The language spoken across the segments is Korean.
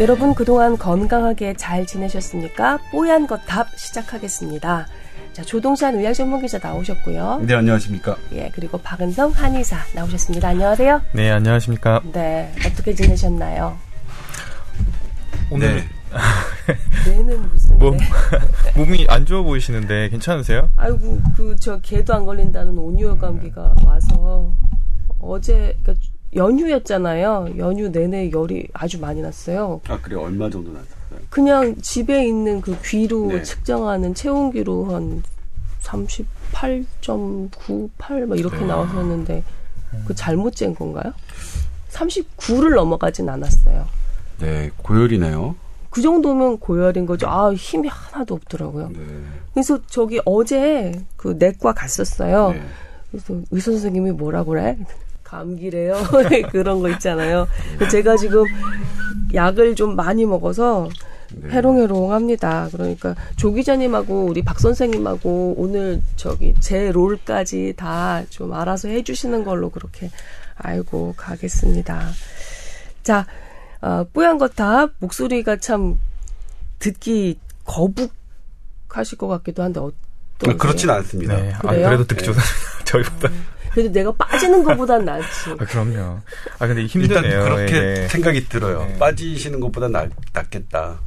여러분 그동안 건강하게 잘 지내셨습니까? 뽀얀 거탑 시작하겠습니다. 자, 조동산 의학 전문 기자 나오셨고요. 네, 안녕하십니까? 예, 그리고 박은성 한의사 나오셨습니다. 안녕하세요. 네, 안녕하십니까? 네, 어떻게 지내셨나요? 오늘 네. 뇌는 무슨 몸, 뇌? 몸이 안 좋아 보이시는데 괜찮으세요? 아이고 그 저 개도 안 걸린다는 온유열 감기가 와서 어제 그러니까 연휴였잖아요. 연휴 내내 열이 아주 많이 났어요. 아, 그래 얼마 정도 났었어요? 그냥 집에 있는 그 귀로 네. 측정하는 체온기로 한 38.98 막 이렇게 나왔었는데 그 잘못 잰 건가요? 39를 넘어가진 않았어요. 네, 고열이네요. 그 정도면 고열인 거죠. 아, 힘이 하나도 없더라고요. 네. 그래서 저기 어제 그 내과 갔었어요. 네. 그래서 의사 선생님이 뭐라 그래? 감기래요. 그런 거 있잖아요. 제가 지금 약을 좀 많이 먹어서 네. 해롱해롱합니다. 그러니까 조 기자님하고 우리 박 선생님하고 오늘 저기 제 롤까지 다 좀 알아서 해주시는 걸로 그렇게 알고 가겠습니다. 자, 어, 뽀얀 거탑 목소리가 참 듣기 거북하실 것 같기도 한데 어떤? 그렇진 않습니다. 네. 아? 그래도 듣기 좋다. 저희보다. 그래도 내가 빠지는 것보단 낫지. 아, 그럼요. 아, 근데 일단 힘드네요. 그렇게 이게. 생각이 들어요. 네. 빠지시는 것보다 낫, 낫겠다.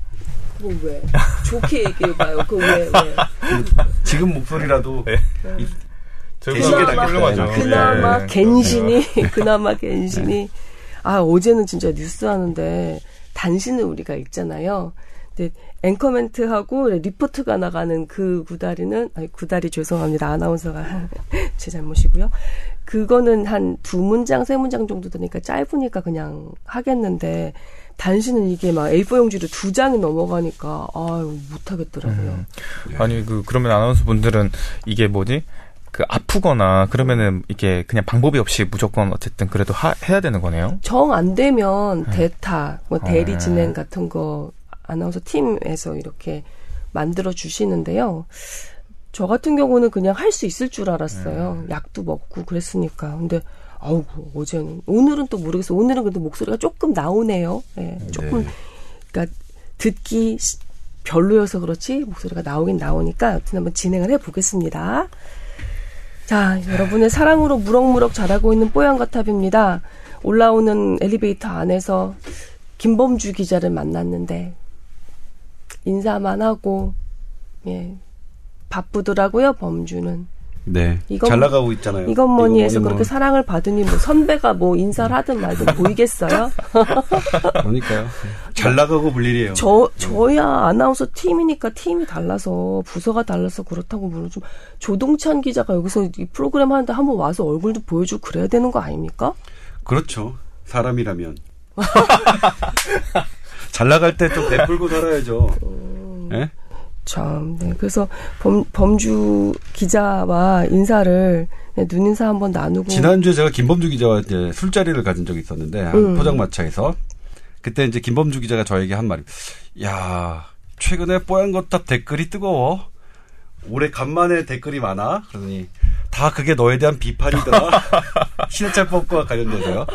그거 왜? 좋게 얘기해봐요. 그거 왜, 왜? 지금 목소리라도 네. 이- 그나마- 그나마 네. 갠신이, 그나마 갠신이. 아, 어제는 진짜 뉴스 하는데, 단신을 우리가 읽잖아요. 근데 앵커멘트하고 리포트가 나가는 그 구다리는, 아니, 구다리 죄송합니다. 아나운서가 제 잘못이고요. 그거는 한 두 문장, 세 문장 정도 되니까 짧으니까 그냥 하겠는데, 단신은 이게 막 A4 용지로 두 장이 넘어가니까, 아유, 못하겠더라고요. 음. 아니, 그, 그러면 아나운서 분들은 이게 뭐지? 그, 아프거나, 그러면은 이게 그냥 방법이 없이 무조건 어쨌든 그래도 하, 해야 되는 거네요? 정 안 되면 대타, 뭐 대리 어. 진행 같은 거 아나운서 팀에서 이렇게 만들어 주시는데요. 저 같은 경우는 그냥 할 수 있을 줄 알았어요. 약도 먹고 그랬으니까. 근데 아우 어제는 오늘은 또 모르겠어요. 오늘은 근데 목소리가 조금 나오네요. 예, 조금 네. 그러니까 듣기 시- 별로여서 그렇지 목소리가 나오긴 나오니까 여튼 한번 진행을 해 보겠습니다. 자, 여러분의 사랑으로 무럭무럭 자라고 있는 뽀얀거탑입니다. 올라오는 엘리베이터 안에서 김범주 기자를 만났는데 인사만 하고 예 바쁘더라고요 범주는 네. 이건- 잘 나가고 있잖아요. 이건 뭐니 해서 이건 그렇게 사랑을 받으니 뭐 선배가 뭐 인사를 하든 말든 보이겠어요? 그러니까요. 잘 나가고 볼 일이에요. 저 저야 아나운서 팀이니까 팀이 달라서 부서가 달라서 그렇다고 물론 좀 조동찬 기자가 여기서 이 프로그램 하는데 한번 와서 얼굴도 보여주고 그래야 되는 거 아닙니까? 그렇죠. 사람이라면. 잘 나갈 때 좀 베풀고 살아야죠. 예? 참, 네. 그래서 범, 범주 기자와 인사를 네, 눈인사 한번 나누고 지난주에 제가 김범주 기자와 이제 술자리를 가진 적이 있었는데, 한 음. 포장마차에서. 그때 이제 김범주 기자가 저에게 한 말이, 야, 최근에 뽀얀 거탑 댓글이 뜨거워. 올해 간만에 댓글이 많아. 그러더니, 다 그게 너에 대한 비판이더라. 신해철법과 관련돼서요.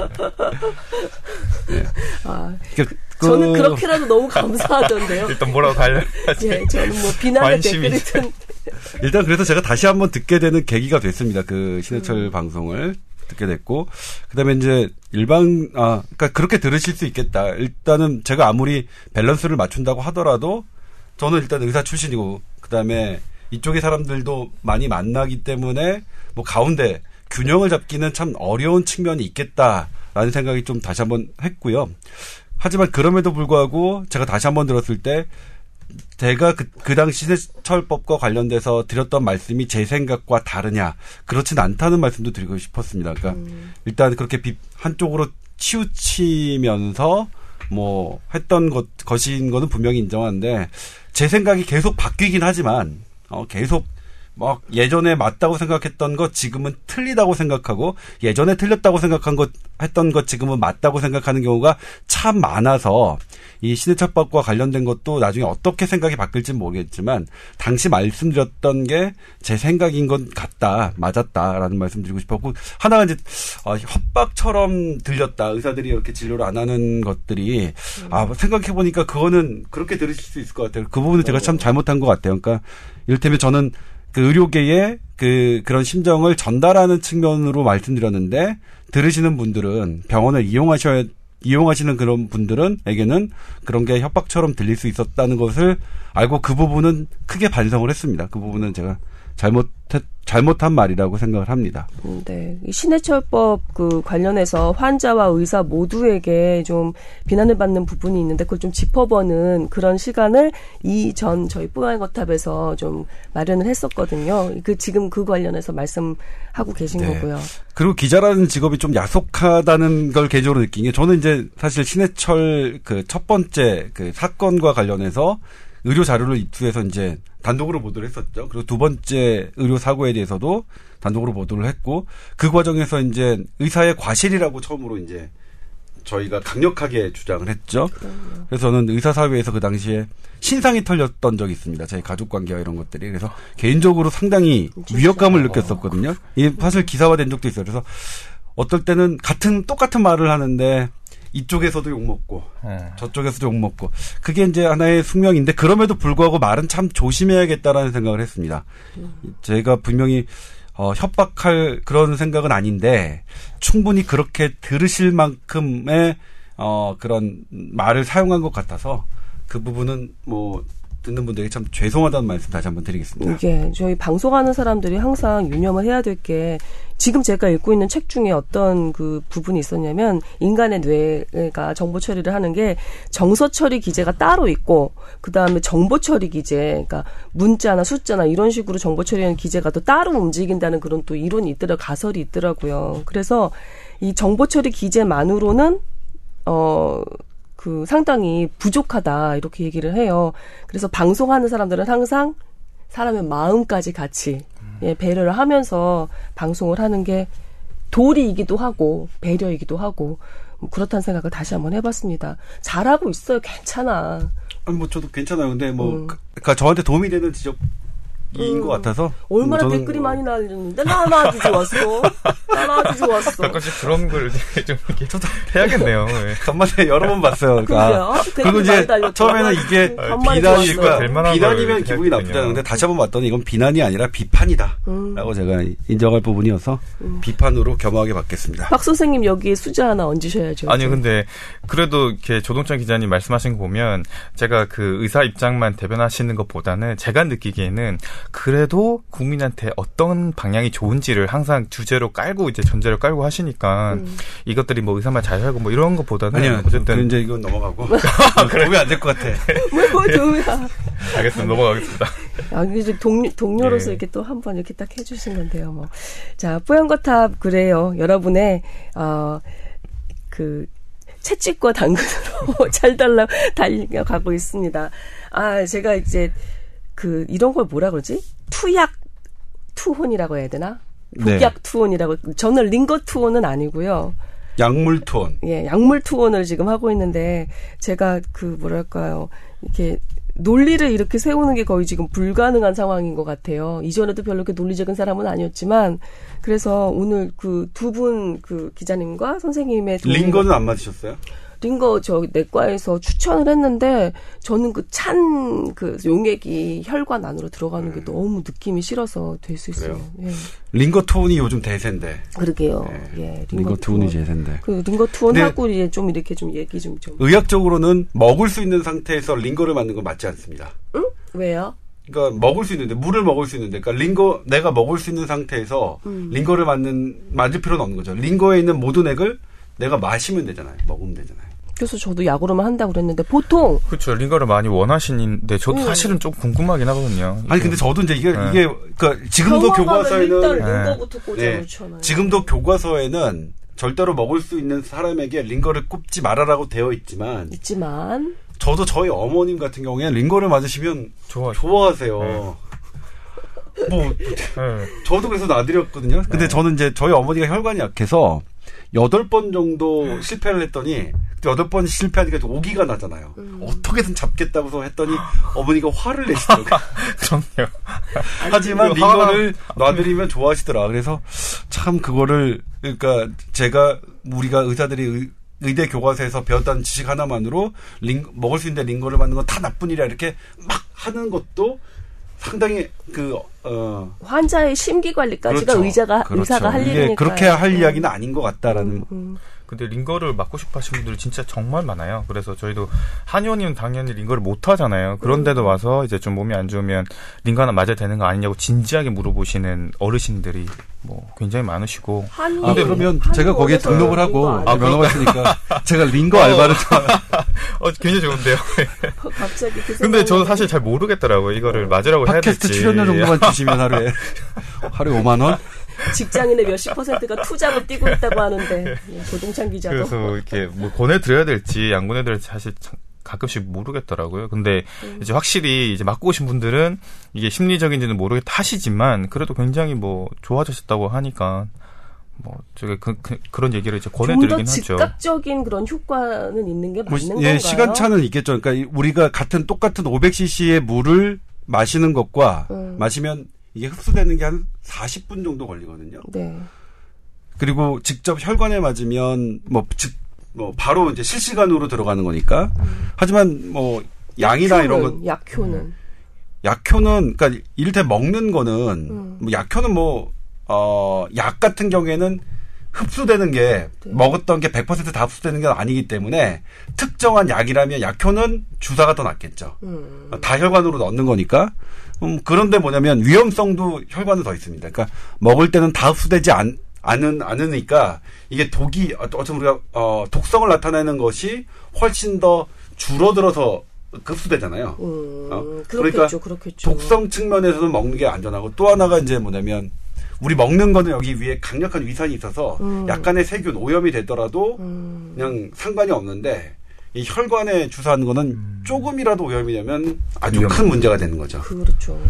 아, 그, 그- 저는 그렇게라도 너무 감사하던데요. 일단 뭐라고 달려야지. 예, 저는 뭐 비난의 댓글이든 일단 그래서 제가 다시 한번 듣게 되는 계기가 됐습니다. 그 신해철 방송을 듣게 됐고 그다음에 이제 일반 아 그러니까 그렇게 들으실 수 있겠다. 일단은 제가 아무리 밸런스를 맞춘다고 하더라도 저는 일단 의사 출신이고 그다음에 이쪽의 사람들도 많이 만나기 때문에 뭐 가운데 균형을 잡기는 참 어려운 측면이 있겠다라는 생각이 좀 다시 한번 했고요. 하지만 그럼에도 불구하고 제가 다시 한번 들었을 때 제가 그, 그 당시 신해철법과 관련돼서 드렸던 말씀이 제 생각과 다르냐. 그렇진 않다는 말씀도 드리고 싶었습니다. 그러니까 일단 그렇게 비, 한쪽으로 치우치면서 뭐 했던 것, 것인 거는 분명히 인정하는데 제 생각이 계속 바뀌긴 하지만 어, 계속 막 예전에 맞다고 생각했던 것 지금은 틀리다고 생각하고 예전에 틀렸다고 생각한 것 했던 것 지금은 맞다고 생각하는 경우가 참 많아서 이 시대첩법과 관련된 것도 나중에 어떻게 생각이 바뀔지 모르겠지만 당시 말씀드렸던 게 제 생각인 것 같다 맞았다라는 말씀드리고 싶었고 하나가 이제 어, 협박처럼 들렸다 의사들이 이렇게 진료를 안 하는 것들이 아 생각해 보니까 그거는 그렇게 들으실 수 있을 것 같아요. 그 부분은 제가 참 잘못한 것 같아요. 그러니까 이를테면 저는 그 의료계의 그 그런 심정을 전달하는 측면으로 말씀드렸는데 들으시는 분들은 병원을 이용하셔야 이용하시는 그런 분들은에게는 그런 게 협박처럼 들릴 수 있었다는 것을 알고 그 부분은 크게 반성을 했습니다. 그 부분은 제가 잘못했 잘못한 말이라고 생각을 합니다. 음, 네. 신해철법 그 관련해서 환자와 의사 모두에게 좀 비난을 받는 부분이 있는데 그걸 좀 짚어보는 그런 시간을 이전 저희 뿌안거탑에서 좀 마련을 했었거든요. 그 지금 그 관련해서 말씀하고 계신 네. 거고요. 그리고 기자라는 직업이 좀 야속하다는 걸 개인적으로 느낀 게 저는 이제 사실 신해철 그 첫 번째 그 사건과 관련해서 의료 자료를 입수해서 이제 단독으로 보도를 했었죠. 그리고 두 번째 의료 사고에 대해서도 단독으로 보도를 했고 그 과정에서 이제 의사의 과실이라고 처음으로 이제 저희가 강력하게 주장을 했죠. 그래서 저는 의사 사회에서 그 당시에 신상이 털렸던 적이 있습니다. 제 가족 관계와 이런 것들이. 그래서 개인적으로 상당히 위협감을 느꼈었거든요. 이게 사실 기사화된 적도 있어요. 그래서 어떨 때는 같은 똑같은 말을 하는데 이쪽에서도 욕먹고 어. 저쪽에서도 욕먹고 그게 이제 하나의 숙명인데 그럼에도 불구하고 말은 참 조심해야겠다라는 생각을 했습니다. 제가 분명히 어, 협박할 그런 생각은 아닌데 충분히 그렇게 들으실 만큼의 어, 그런 말을 사용한 것 같아서 그 부분은 뭐 듣는 분들에게 참 죄송하다는 말씀 다시 한번 드리겠습니다. 이게 저희 방송하는 사람들이 항상 유념을 해야 될 게 지금 제가 읽고 있는 책 중에 어떤 그 부분이 있었냐면 인간의 뇌가 정보 처리를 하는 게 정서 처리 기제가 따로 있고 그 다음에 정보 처리 기제, 그러니까 문자나 숫자나 이런 식으로 정보 처리하는 기제가 또 따로 움직인다는 그런 또 이론이 있더라 가설이 있더라고요. 그래서 이 정보 처리 기제만으로는 어. 그 상당히 부족하다 이렇게 얘기를 해요. 그래서 방송하는 사람들은 항상 사람의 마음까지 같이 예, 배려를 하면서 방송을 하는 게 도리이기도 하고 배려이기도 하고 뭐 그렇다는 생각을 다시 한번 해봤습니다. 잘하고 있어요. 괜찮아. 아니 뭐 저도 괜찮아요. 근데 뭐 음. 그러니까 저한테 도움이 되는 지적 이인 음. 것 같아서 얼마나 저는... 댓글이 많이 날렸는데 난 아주 좋았어. 난 아주 좋았어. 가끔씩 그런 걸좀 이렇게 저도 해야겠네요. 네. 간만에 여러 번 봤어요. 그러니까 그리고 이제 처음에는 이게 비난이니까 비난이면 기분이. 근데 다시 한번 봤더니 이건 비난이 아니라 비판이다라고 음. 제가 인정할 부분이어서 음. 비판으로 겸허하게 받겠습니다. 박 선생님 여기에 수자 하나 얹으셔야죠. 아니요, 근데 그래도 이렇게 조동찬 기자님 말씀하신 거 보면 제가 그 의사 입장만 대변하시는 것보다는 제가 느끼기에는 그래도 국민한테 어떤 방향이 좋은지를 항상 주제로 깔고 이제 전제로 깔고 하시니까 음. 이것들이 뭐 의사만 잘 살고 뭐 이런 것보다는 아니요 어쨌든 이제 이건 넘어가고 도움이 안 될 것 같아. 뭐 도움이야. 알겠습니다. 넘어가겠습니다. 아, 이제 동, 동료로서 네. 이렇게 또 한 번 이렇게 딱 해주신 건데요. 뭐. 자, 뽀얀거탑 그래요. 여러분의, 어, 그, 채찍과 당근으로 잘 달라, 달려가고 있습니다. 아, 제가 이제 그 이런 걸 뭐라 그러지? 투약 투혼이라고 해야 되나? 네. 복약 네. 투혼이라고 저는 링거 투혼은 아니고요. 약물 투혼. 예, 약물 투혼을 지금 하고 있는데 제가 그 뭐랄까요? 이렇게 논리를 이렇게 세우는 게 거의 지금 불가능한 상황인 것 같아요. 이전에도 별로 그렇게 논리적인 사람은 아니었지만 그래서 오늘 그 두 분 그 기자님과 선생님의 링거는 안 맞으셨어요? 링거 저 내과에서 추천을 했는데 저는 그 찬그 그 용액이 혈관 안으로 들어가는 게 음. 너무 느낌이 싫어서 될 수 있어요. 예. 링거 투혼이 요즘 대세인데. 그러게요. 네. 예, 링거, 링거 투혼이 대세인데. 그 링거 투혼하고 이제 좀 이렇게 좀 얘기 좀 좀. 의학적으로는 먹을 수 있는 상태에서 링거를 맞는 건 맞지 않습니다. 응? 왜요? 그러니까 먹을 수 있는데 물을 먹을 수 있는데 그러니까 링거 내가 먹을 수 있는 상태에서 음. 링거를 맞는 맞을 필요는 없는 거죠. 링거에 있는 모든 액을 내가 마시면 되잖아요. 먹으면 되잖아요. 그래서 저도 약으로만 한다고 그랬는데 보통 그렇죠 링거를 많이 원하시는데 저도 음. 사실은 좀 궁금하긴 하거든요. 아니 근데 저도 이제 이게 네. 이게 그러니까 지금도 교과서에는 네. 네. 지금도 교과서에는 절대로 먹을 수 있는 사람에게 링거를 꼽지 말아라고 되어 있지만 있지만 저도 저희 어머님 같은 경우에 링거를 맞으시면 좋아 좋아하세요. 네. 뭐 네. 저도 그래서 놔드렸거든요. 근데 저는 이제 저희 어머니가 혈관이 약해서 여덟 번 정도 실패를 했더니 여덟 번 실패하니까 좀 오기가 나잖아요. 어떻게든 잡겠다고 했더니 어머니가 화를 내시더라고요. 그럼요. 하지만 링거를 놔드리면 좋아하시더라. 그래서 참 그거를 그러니까 제가 우리가 의사들이 의, 의대 교과서에서 배웠다는 지식 하나만으로 링 먹을 수 있는 링거를 맞는 건 다 나쁜 일이야 이렇게 막 하는 것도 상당히 그 어 환자의 심기 관리까지가 의자가 의사가 할 일이니까. 그렇게 할 이야기는 아닌 것 같다라는 음. 근데 링거를 맞고 싶어 하시는 분들이 진짜 정말 많아요. 그래서 저희도 한의원이면 당연히 링거를 못 하잖아요. 그런데도 와서 이제 좀 몸이 안 좋으면 링거 하나 맞아야 되는 거 아니냐고 진지하게 물어보시는 어르신들이 뭐 굉장히 많으시고 한의, 아, 그러면 제가 거기에 등록을 하고 안 아. 면허가 있으니까 제가 링거 알바를 좀 어, 굉장히 좋은데요. 갑자기 그 근데 저는 사실 잘 모르겠더라고요. 이거를 맞으라고 해야 될지. 팟캐스트 출연료 정도만 주시면 하루에 하루에 5만 원? 직장인의 몇십 퍼센트가 투잡을 뛰고 있다고 하는데 예, 조동찬 기자도 그래서 이렇게 뭐 권해드려야 될지 안 권해드려야 될지 사실 참 가끔씩 모르겠더라고요. 근데 음. 이제 확실히 이제 맞고 오신 분들은 이게 심리적인지는 모르겠다 하시지만 그래도 굉장히 뭐 좋아지셨다고 하니까 뭐 제가 그, 그, 런 얘기를 이제 권해드리긴 하죠. 즉각적인 그런 효과는 있는 게 뭐, 맞는 예, 건가요? 시간차는 있겠죠. 그러니까 이- 우리가 같은 똑같은 500cc의 물을 마시는 것과 음. 마시면 이게 흡수되는 게 한 40분 정도 걸리거든요. 네. 그리고 직접 혈관에 맞으면 뭐 즉 뭐 바로 이제 실시간으로 들어가는 거니까. 하지만 뭐 양이나 이런 거 약효는, 약효는 약효는 그러니까 이를테 먹는 거는 음. 뭐 약효는 뭐 어, 약 같은 경우에는 흡수되는 게 네. 먹었던 게 100%다 흡수되는 게 아니기 때문에 특정한 약이라면 약효는 주사가 더 낫겠죠. 음. 다 혈관으로 넣는 거니까. 음, 그런데 뭐냐면 위험성도 혈관에 더 있습니다. 그러니까 먹을 때는 다 흡수되지 않, 않은, 않으니까 이게 독이, 어, 어쩌면 우리가, 어, 독성을 나타내는 것이 훨씬 더 줄어들어서 흡수되잖아요. 음, 어? 그렇겠죠, 그러니까 그렇겠죠. 독성 측면에서는 먹는 게 안전하고 또 하나가 이제 뭐냐면 우리 먹는 거는 여기 위에 강력한 위산이 있어서 음. 약간의 세균 오염이 되더라도 음, 그냥 상관이 없는데 이 혈관에 주사하는 거는 조금이라도 오염이 되면 아주 위험해. 큰 문제가 되는 거죠. 그렇죠.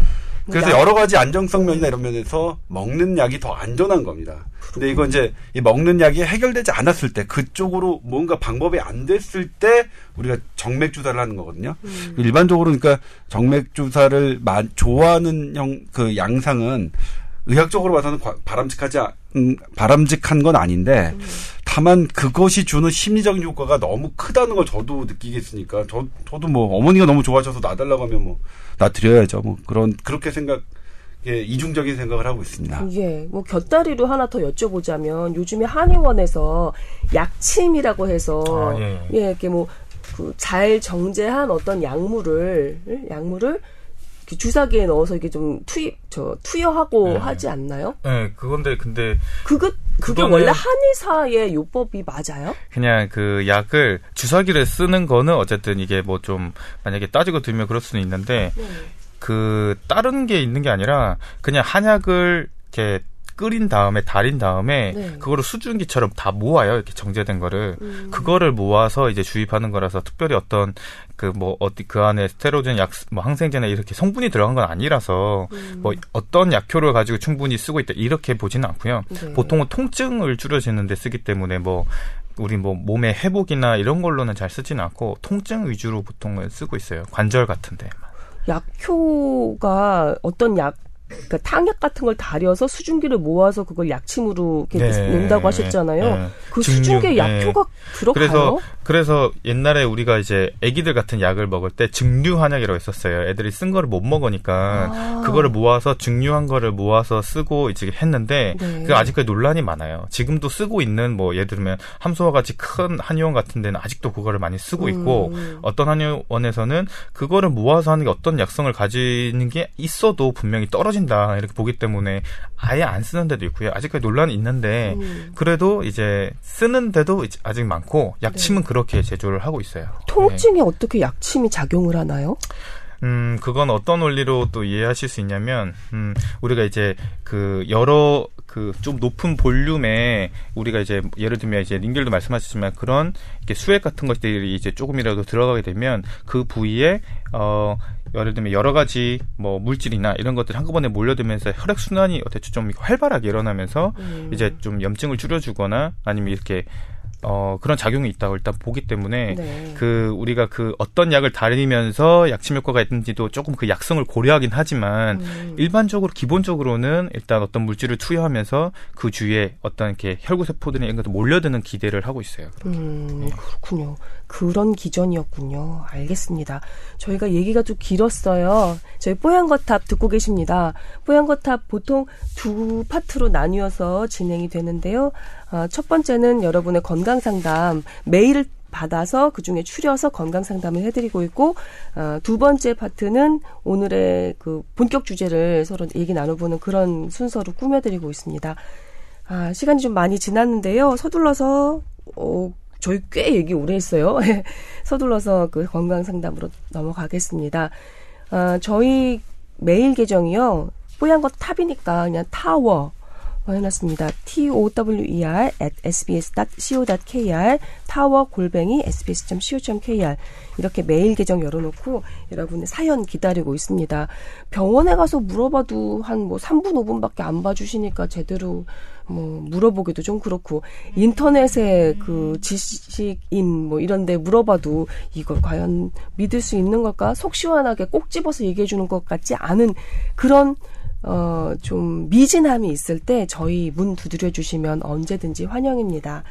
그래서 약- 여러 가지 안정성 면이나 이런 면에서 먹는 약이 더 안전한 겁니다. 근데 이거 이제 이 먹는 약이 해결되지 않았을 때 그쪽으로 뭔가 방법이 안 됐을 때 우리가 정맥 주사를 하는 거거든요. 음. 일반적으로 그러니까 정맥 주사를 마- 좋아하는 형 그 양상은 의학적으로 봐서는 과- 바람직하지 않- 음, 바람직한 건 아닌데 음. 다만 그것이 주는 심리적인 효과가 너무 크다는 걸 저도 느끼겠으니까 저 저도 뭐 어머니가 너무 좋아하셔서 놔달라고 하면 뭐 놔드려야죠 뭐 그런 그렇게 생각 예, 이중적인 생각을 하고 있습니다. 예, 뭐 곁다리로 하나 더 여쭤보자면 요즘에 한의원에서 약침이라고 해서 아, 예. 예, 이렇게 뭐 그 잘 정제한 어떤 약물을 약물을 주사기에 넣어서 이게 좀 투입 저 투여하고 네. 하지 않나요? 네, 그건데 근데 그거 그게 원래 한의사의 요법이 맞아요? 그냥 그 약을 주사기를 쓰는 거는 어쨌든 이게 뭐 좀 만약에 따지고 들면 그럴 수는 있는데 네. 그 다른 게 있는 게 아니라 그냥 한약을 이렇게 끓인 다음에 달인 다음에 네. 그거를 수증기처럼 다 모아요 이렇게 정제된 거를 음. 그거를 모아서 이제 주입하는 거라서 특별히 어떤 그 뭐 어디 그 안에 스테로젠 약 뭐 항생제나 이렇게 성분이 들어간 건 아니라서 음. 뭐 어떤 약효를 가지고 충분히 쓰고 있다 이렇게 보지는 않고요 네. 보통은 통증을 줄여주는 데 쓰기 때문에 뭐 우리 뭐 몸의 회복이나 이런 걸로는 잘 쓰지는 않고 통증 위주로 보통은 쓰고 있어요 관절 같은데 약효가 어떤 약 그러니까 탕약 같은 걸 달여서 수증기를 모아서 그걸 약침으로 이렇게 네. 넣는다고 하셨잖아요. 네. 그 증류, 수증기에 네. 약효가 들어가요? 그래서 그래서 옛날에 우리가 이제 아기들 같은 약을 먹을 때 증류 한약이라고 있었어요. 애들이 쓴 거를 못 먹으니까 아. 그거를 모아서 증류한 거를 모아서 쓰고 이제 했는데 네. 그 아직까지 논란이 많아요. 지금도 쓰고 있는 뭐 예를 들면 함소와 같이 큰 한의원 같은 데는 아직도 그거를 많이 쓰고 있고 음. 어떤 한의원에서는 그거를 모아서 하는 게 어떤 약성을 가지는 게 있어도 분명히 떨어진다 이렇게 보기 때문에 아예 안 쓰는 데도 있고요. 아직까지 논란이 있는데 음. 그래도 이제 쓰는데도 이제 아직 많고 네. 약침은 그 렇게 제조를 하고 있어요. 네. 통증에 어떻게 약침이 작용을 하나요? 음, 그건 어떤 원리로 또 이해하실 수 있냐면, 음, 우리가 이제 그 여러 그 좀 높은 볼륨에 우리가 이제 예를 들면 이제 링겔도 말씀하셨지만 그런 이렇게 수액 같은 것들이 이제 조금이라도 들어가게 되면 그 부위에 어 예를 들면 여러 가지 뭐 물질이나 이런 것들이 한꺼번에 몰려들면서 혈액 순환이 어떻게 좀 활발하게 일어나면서 음. 이제 좀 염증을 줄여주거나 아니면 이렇게 어 그런 작용이 있다고 일단 보기 때문에 네. 그 우리가 그 어떤 약을 다리면서 약침 효과가 있는지도 조금 그 약성을 고려하긴 하지만 음. 일반적으로 기본적으로는 일단 어떤 물질을 투여하면서 그 주위에 어떤 이렇게 혈구 세포들이 이런 것도 몰려드는 기대를 하고 있어요. 음, 그렇군요. 그런 기전이었군요. 알겠습니다. 저희가 얘기가 좀 길었어요. 저희 뽀얀거탑 듣고 계십니다. 뽀얀거탑 보통 두 파트로 나뉘어서 진행이 되는데요. 아, 첫 번째는 여러분의 건강 상담 메일을 받아서 그 중에 추려서 건강 상담을 해드리고 있고 아, 두 번째 파트는 오늘의 그 본격 주제를 서로 얘기 나눠보는 그런 순서로 꾸며드리고 있습니다. 아, 시간이 좀 많이 지났는데요. 서둘러서 어, 저희 꽤 얘기 오래 했어요. 서둘러서 그 건강 상담으로 넘어가겠습니다. 아, 저희 메일 계정이요. 뽀얀 거 탑이니까 그냥 타워 해놨습니다. T-O-W-E-R at sbs.co.kr 타워 골뱅이 sbs.co.kr 이렇게 메일 계정 열어놓고 여러분의 사연 기다리고 있습니다. 병원에 가서 물어봐도 한 뭐 3분, 5분밖에 안 봐주시니까 제대로 뭐 물어보기도 좀 그렇고 인터넷에 그 지식인 뭐 이런데 물어봐도 이걸 과연 믿을 수 있는 걸까? 속 시원하게 꼭 집어서 얘기해 주는 것 같지 않은 그런 어, 좀 미진함이 있을 때 저희 문 두드려 주시면 언제든지 환영입니다.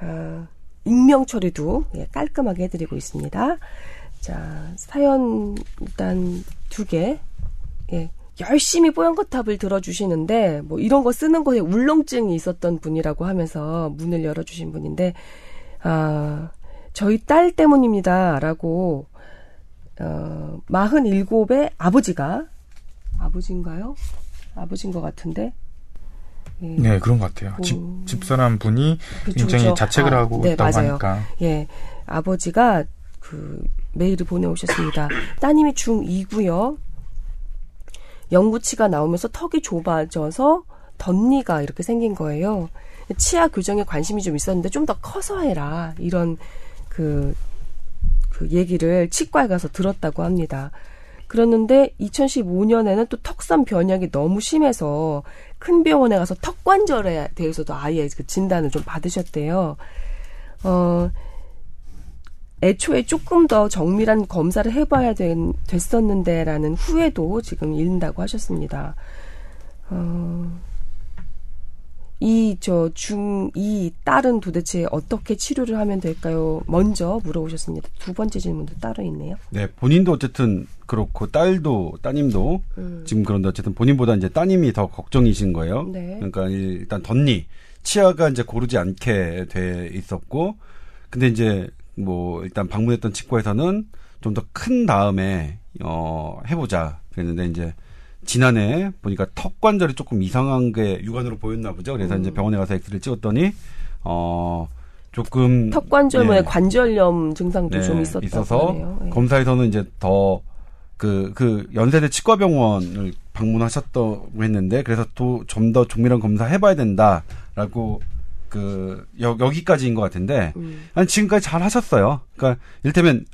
어, 익명 처리도 예, 깔끔하게 해드리고 있습니다. 자, 사연 일단 두 개. 예, 열심히 뽀얀거탑을 들어주시는데 뭐 이런 거 쓰는 거에 울렁증이 있었던 분이라고 하면서 문을 열어주신 분인데 아, 저희 딸 때문입니다라고 어, 47의 아버지가 아버지인가요? 아버지인 것 같은데. 예. 네, 그런 것 같아요. 집, 음. 집사람 분이 그쵸, 굉장히 그쵸. 자책을 아, 하고 네, 있다고 맞아요. 하니까. 예, 아버지가 그 메일을 보내오셨습니다. 따님이 중2고요. 영구치가 나오면서 턱이 좁아져서 덧니가 이렇게 생긴 거예요. 치아 교정에 관심이 좀 있었는데 좀 더 커서 해라 이런 그, 그 얘기를 치과에 가서 들었다고 합니다. 그랬는데 2015년에는 또 턱선 변형이 너무 심해서 큰 병원에 가서 턱관절에 대해서도 아예 그 진단을 좀 받으셨대요. 어, 애초에 조금 더 정밀한 검사를 해봐야 된, 됐었는데라는 후회도 지금 일다고 하셨습니다. 어, 이, 저, 중, 이 딸은 도대체 어떻게 치료를 하면 될까요? 먼저 물어보셨습니다. 두 번째 질문도 따로 있네요. 네, 본인도 어쨌든 그렇고 딸도 따님도 음. 지금 그런데 어쨌든 본인보다 이제 따님이 더 걱정이신 거예요. 네. 그러니까 일단 덧니 치아가 이제 고르지 않게 돼 있었고 근데 이제 뭐 일단 방문했던 치과에서는 좀 더 큰 다음에 어 해보자 그랬는데 이제 지난해 보니까 턱 관절이 조금 이상한 게 육안으로 보였나 보죠. 그래서 음. 이제 병원에 가서 엑스를 찍었더니 어 조금 턱 관절모의 예. 관절염 증상도 네, 좀 있었다고 있어서. 예. 검사에서는 이제 더 그, 그, 연세대 치과병원을 방문하셨다고 했는데, 그래서 또 좀 더 정밀한 검사 해봐야 된다라고, 그, 여, 여기까지인 것 같은데, 음. 아니, 지금까지 잘 하셨어요. 그러니까, 일테면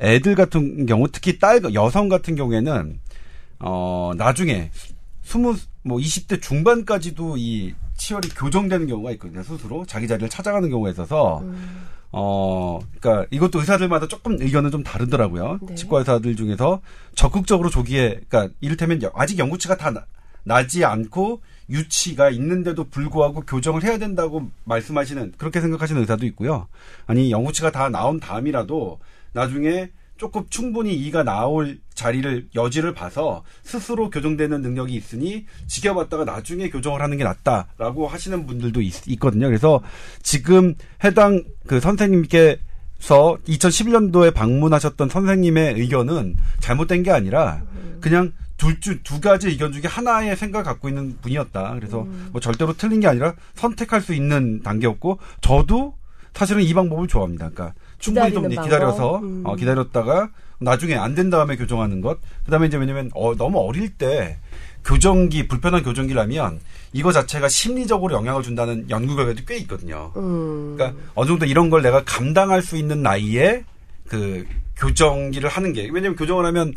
애들 같은 경우, 특히 딸, 여성 같은 경우에는, 어, 나중에, 스무, 뭐, 20대 중반까지도 이 치열이 교정되는 경우가 있거든요, 스스로. 자기 자리를 찾아가는 경우가 있어서, 음. 어, 그러니까 이것도 의사들마다 조금 의견은 좀 다르더라고요. 네. 치과 의사들 중에서 적극적으로 조기에, 그러니까 이를테면 여- 아직 영구치가 다 나, 나지 않고 유치가 있는데도 불구하고 교정을 해야 된다고 말씀하시는 그렇게 생각하시는 의사도 있고요. 아니 영구치가 다 나온 다음이라도 나중에 조금 충분히 이가 나올 자리를 여지를 봐서 스스로 교정되는 능력이 있으니 지켜봤다가 나중에 교정을 하는 게 낫다라고 하시는 분들도 있, 거든요 그래서 지금 해당 그 선생님께서 2011년도에 방문하셨던 선생님의 의견은 잘못된 게 아니라 그냥 둘중두 가지 의견 중에 하나의 생각을 갖고 있는 분이었다. 그래서 뭐 절대로 틀린 게 아니라 선택할 수 있는 단계였고 저도 사실은 이 방법을 좋아합니다. 그러니까 충분히 좀 기다리는 기다려서 방법? 음. 어, 기다렸다가 나중에 안 된 다음에 교정하는 것. 그다음에 이제 왜냐면 어, 너무 어릴 때 교정기 불편한 교정기라면 이거 자체가 심리적으로 영향을 준다는 연구 결과도 꽤 있거든요. 음. 그러니까 어느 정도 이런 걸 내가 감당할 수 있는 나이에 그 교정기를 하는 게 왜냐면 교정을 하면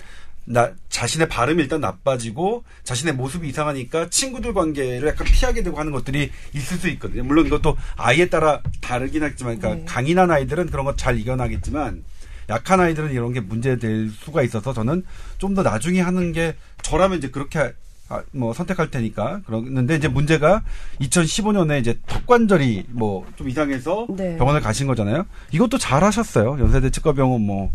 나 자신의 발음이 일단 나빠지고 자신의 모습이 이상하니까 친구들 관계를 약간 피하게 되고 하는 것들이 있을 수 있거든요. 물론 이것도 아이에 따라 다르긴 하지만 그러니까 네. 강인한 아이들은 그런 거 잘 이겨나겠지만 약한 아이들은 이런 게 문제될 수가 있어서 저는 좀 더 나중에 하는 게 저라면 이제 그렇게 아, 뭐 선택할 테니까 그러는데 이제 문제가 2015년에 이제 턱관절이 뭐 좀 이상해서 네. 병원을 가신 거잖아요. 이것도 잘 하셨어요. 연세대 치과병원 뭐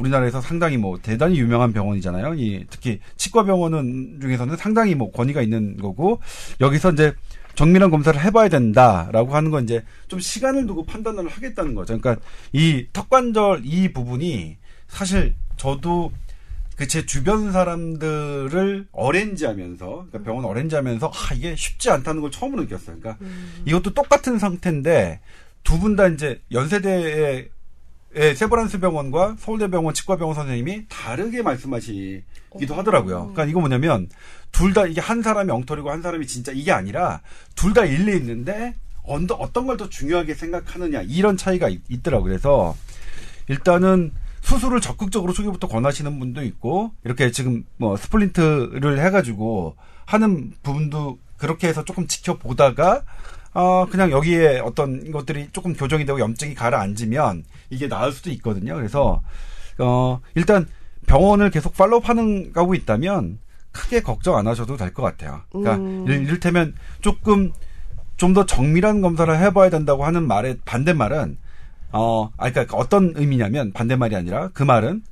우리나라에서 상당히 뭐 대단히 유명한 병원이잖아요. 이 특히 치과 병원은 중에서는 상당히 뭐 권위가 있는 거고 여기서 이제 정밀한 검사를 해봐야 된다라고 하는 건 이제 좀 시간을 두고 판단을 하겠다는 거죠. 그러니까 이 턱관절 이 부분이 사실 저도 그 제 주변 사람들을 어렌지하면서 그러니까 병원 어렌지하면서 아 이게 쉽지 않다는 걸 처음으로 느꼈어요. 그러니까 이것도 똑같은 상태인데 두 분 다 이제 연세대의 의 세브란스 병원과 서울대병원 치과병원 선생님이 다르게 말씀하시기도 하더라고요. 그러니까 이거 뭐냐면 둘 다 이게 한 사람이 엉터리고 한 사람이 진짜 이게 아니라 둘 다 일리 있는데 언더, 어떤 걸 더 중요하게 생각하느냐 이런 차이가 있, 있더라고요. 그래서 일단은 수술을 적극적으로 초기부터 권하시는 분도 있고 이렇게 지금 뭐 splint를 해가지고 하는 부분도 그렇게 해서 조금 지켜보다가 어 그냥 여기에 어떤 것들이 조금 교정이 되고 염증이 가라앉으면 이게 나을 수도 있거든요. 그래서 어 일단 병원을 계속 팔로우 하는 가고 있다면 크게 걱정 안 하셔도 될 것 같아요. 그러니까 음. 일- 이를테면 조금 좀 더 정밀한 검사를 해봐야 된다고 하는 말의 반대말은 어, 아, 그러니까 어떤 의미냐면 반대말이 아니라 그 말은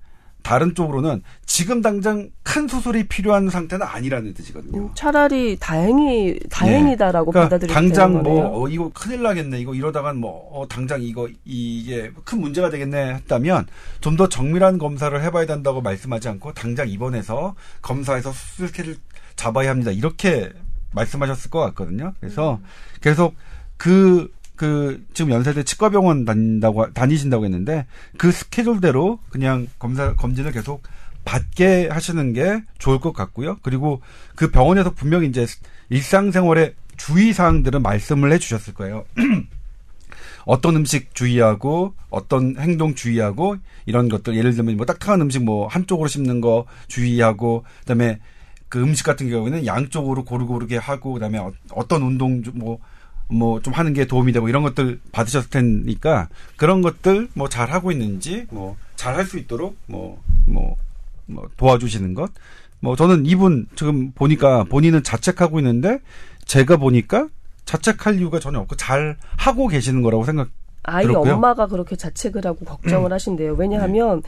다른 쪽으로는 지금 당장 큰 수술이 필요한 상태는 아니라는 뜻이거든요. 음, 차라리 다행이 다행이다라고 그러니까 받아들이면 당장 뭐. 어, 이거 큰일 나겠네. 이거 이러다간 뭐 어, 당장 이거 이게 큰 문제가 되겠네 했다면 좀 더 정밀한 검사를 해봐야 된다고 말씀하지 않고 당장 입원해서 검사해서 수술 스케줄 잡아야 합니다. 이렇게 말씀하셨을 것 같거든요. 그래서 음. 계속 그, 그, 지금 연세대 치과병원 다닌다고, 다니신다고 했는데, 그 스케줄대로 그냥 검사, 검진을 계속 받게 하시는 게 좋을 것 같고요. 그리고 그 병원에서 분명히 이제 일상생활의 주의 사항들은 말씀을 해 주셨을 거예요. 어떤 음식 주의하고 어떤 행동 주의하고 이런 것들 예를 들면 뭐 딱딱한 음식 뭐 한쪽으로 씹는 거 주의하고 그다음에 그 음식 같은 경우에는 양쪽으로 고루고루게 하고 그다음에 어, 어떤 운동 뭐 뭐 좀 하는 게 도움이 되고 이런 것들 받으셨을 테니까 그런 것들 뭐 잘 하고 있는지 뭐 잘 할 수 있도록 뭐 뭐 뭐 도와주시는 것. 뭐 저는 이분 지금 보니까 본인은 자책하고 있는데 제가 보니까 자책할 이유가 전혀 없고 잘 하고 계시는 거라고 생각. 아이 들었고요. 음. 엄마가 그렇게 자책을 하고 걱정을 하신대요. 왜냐하면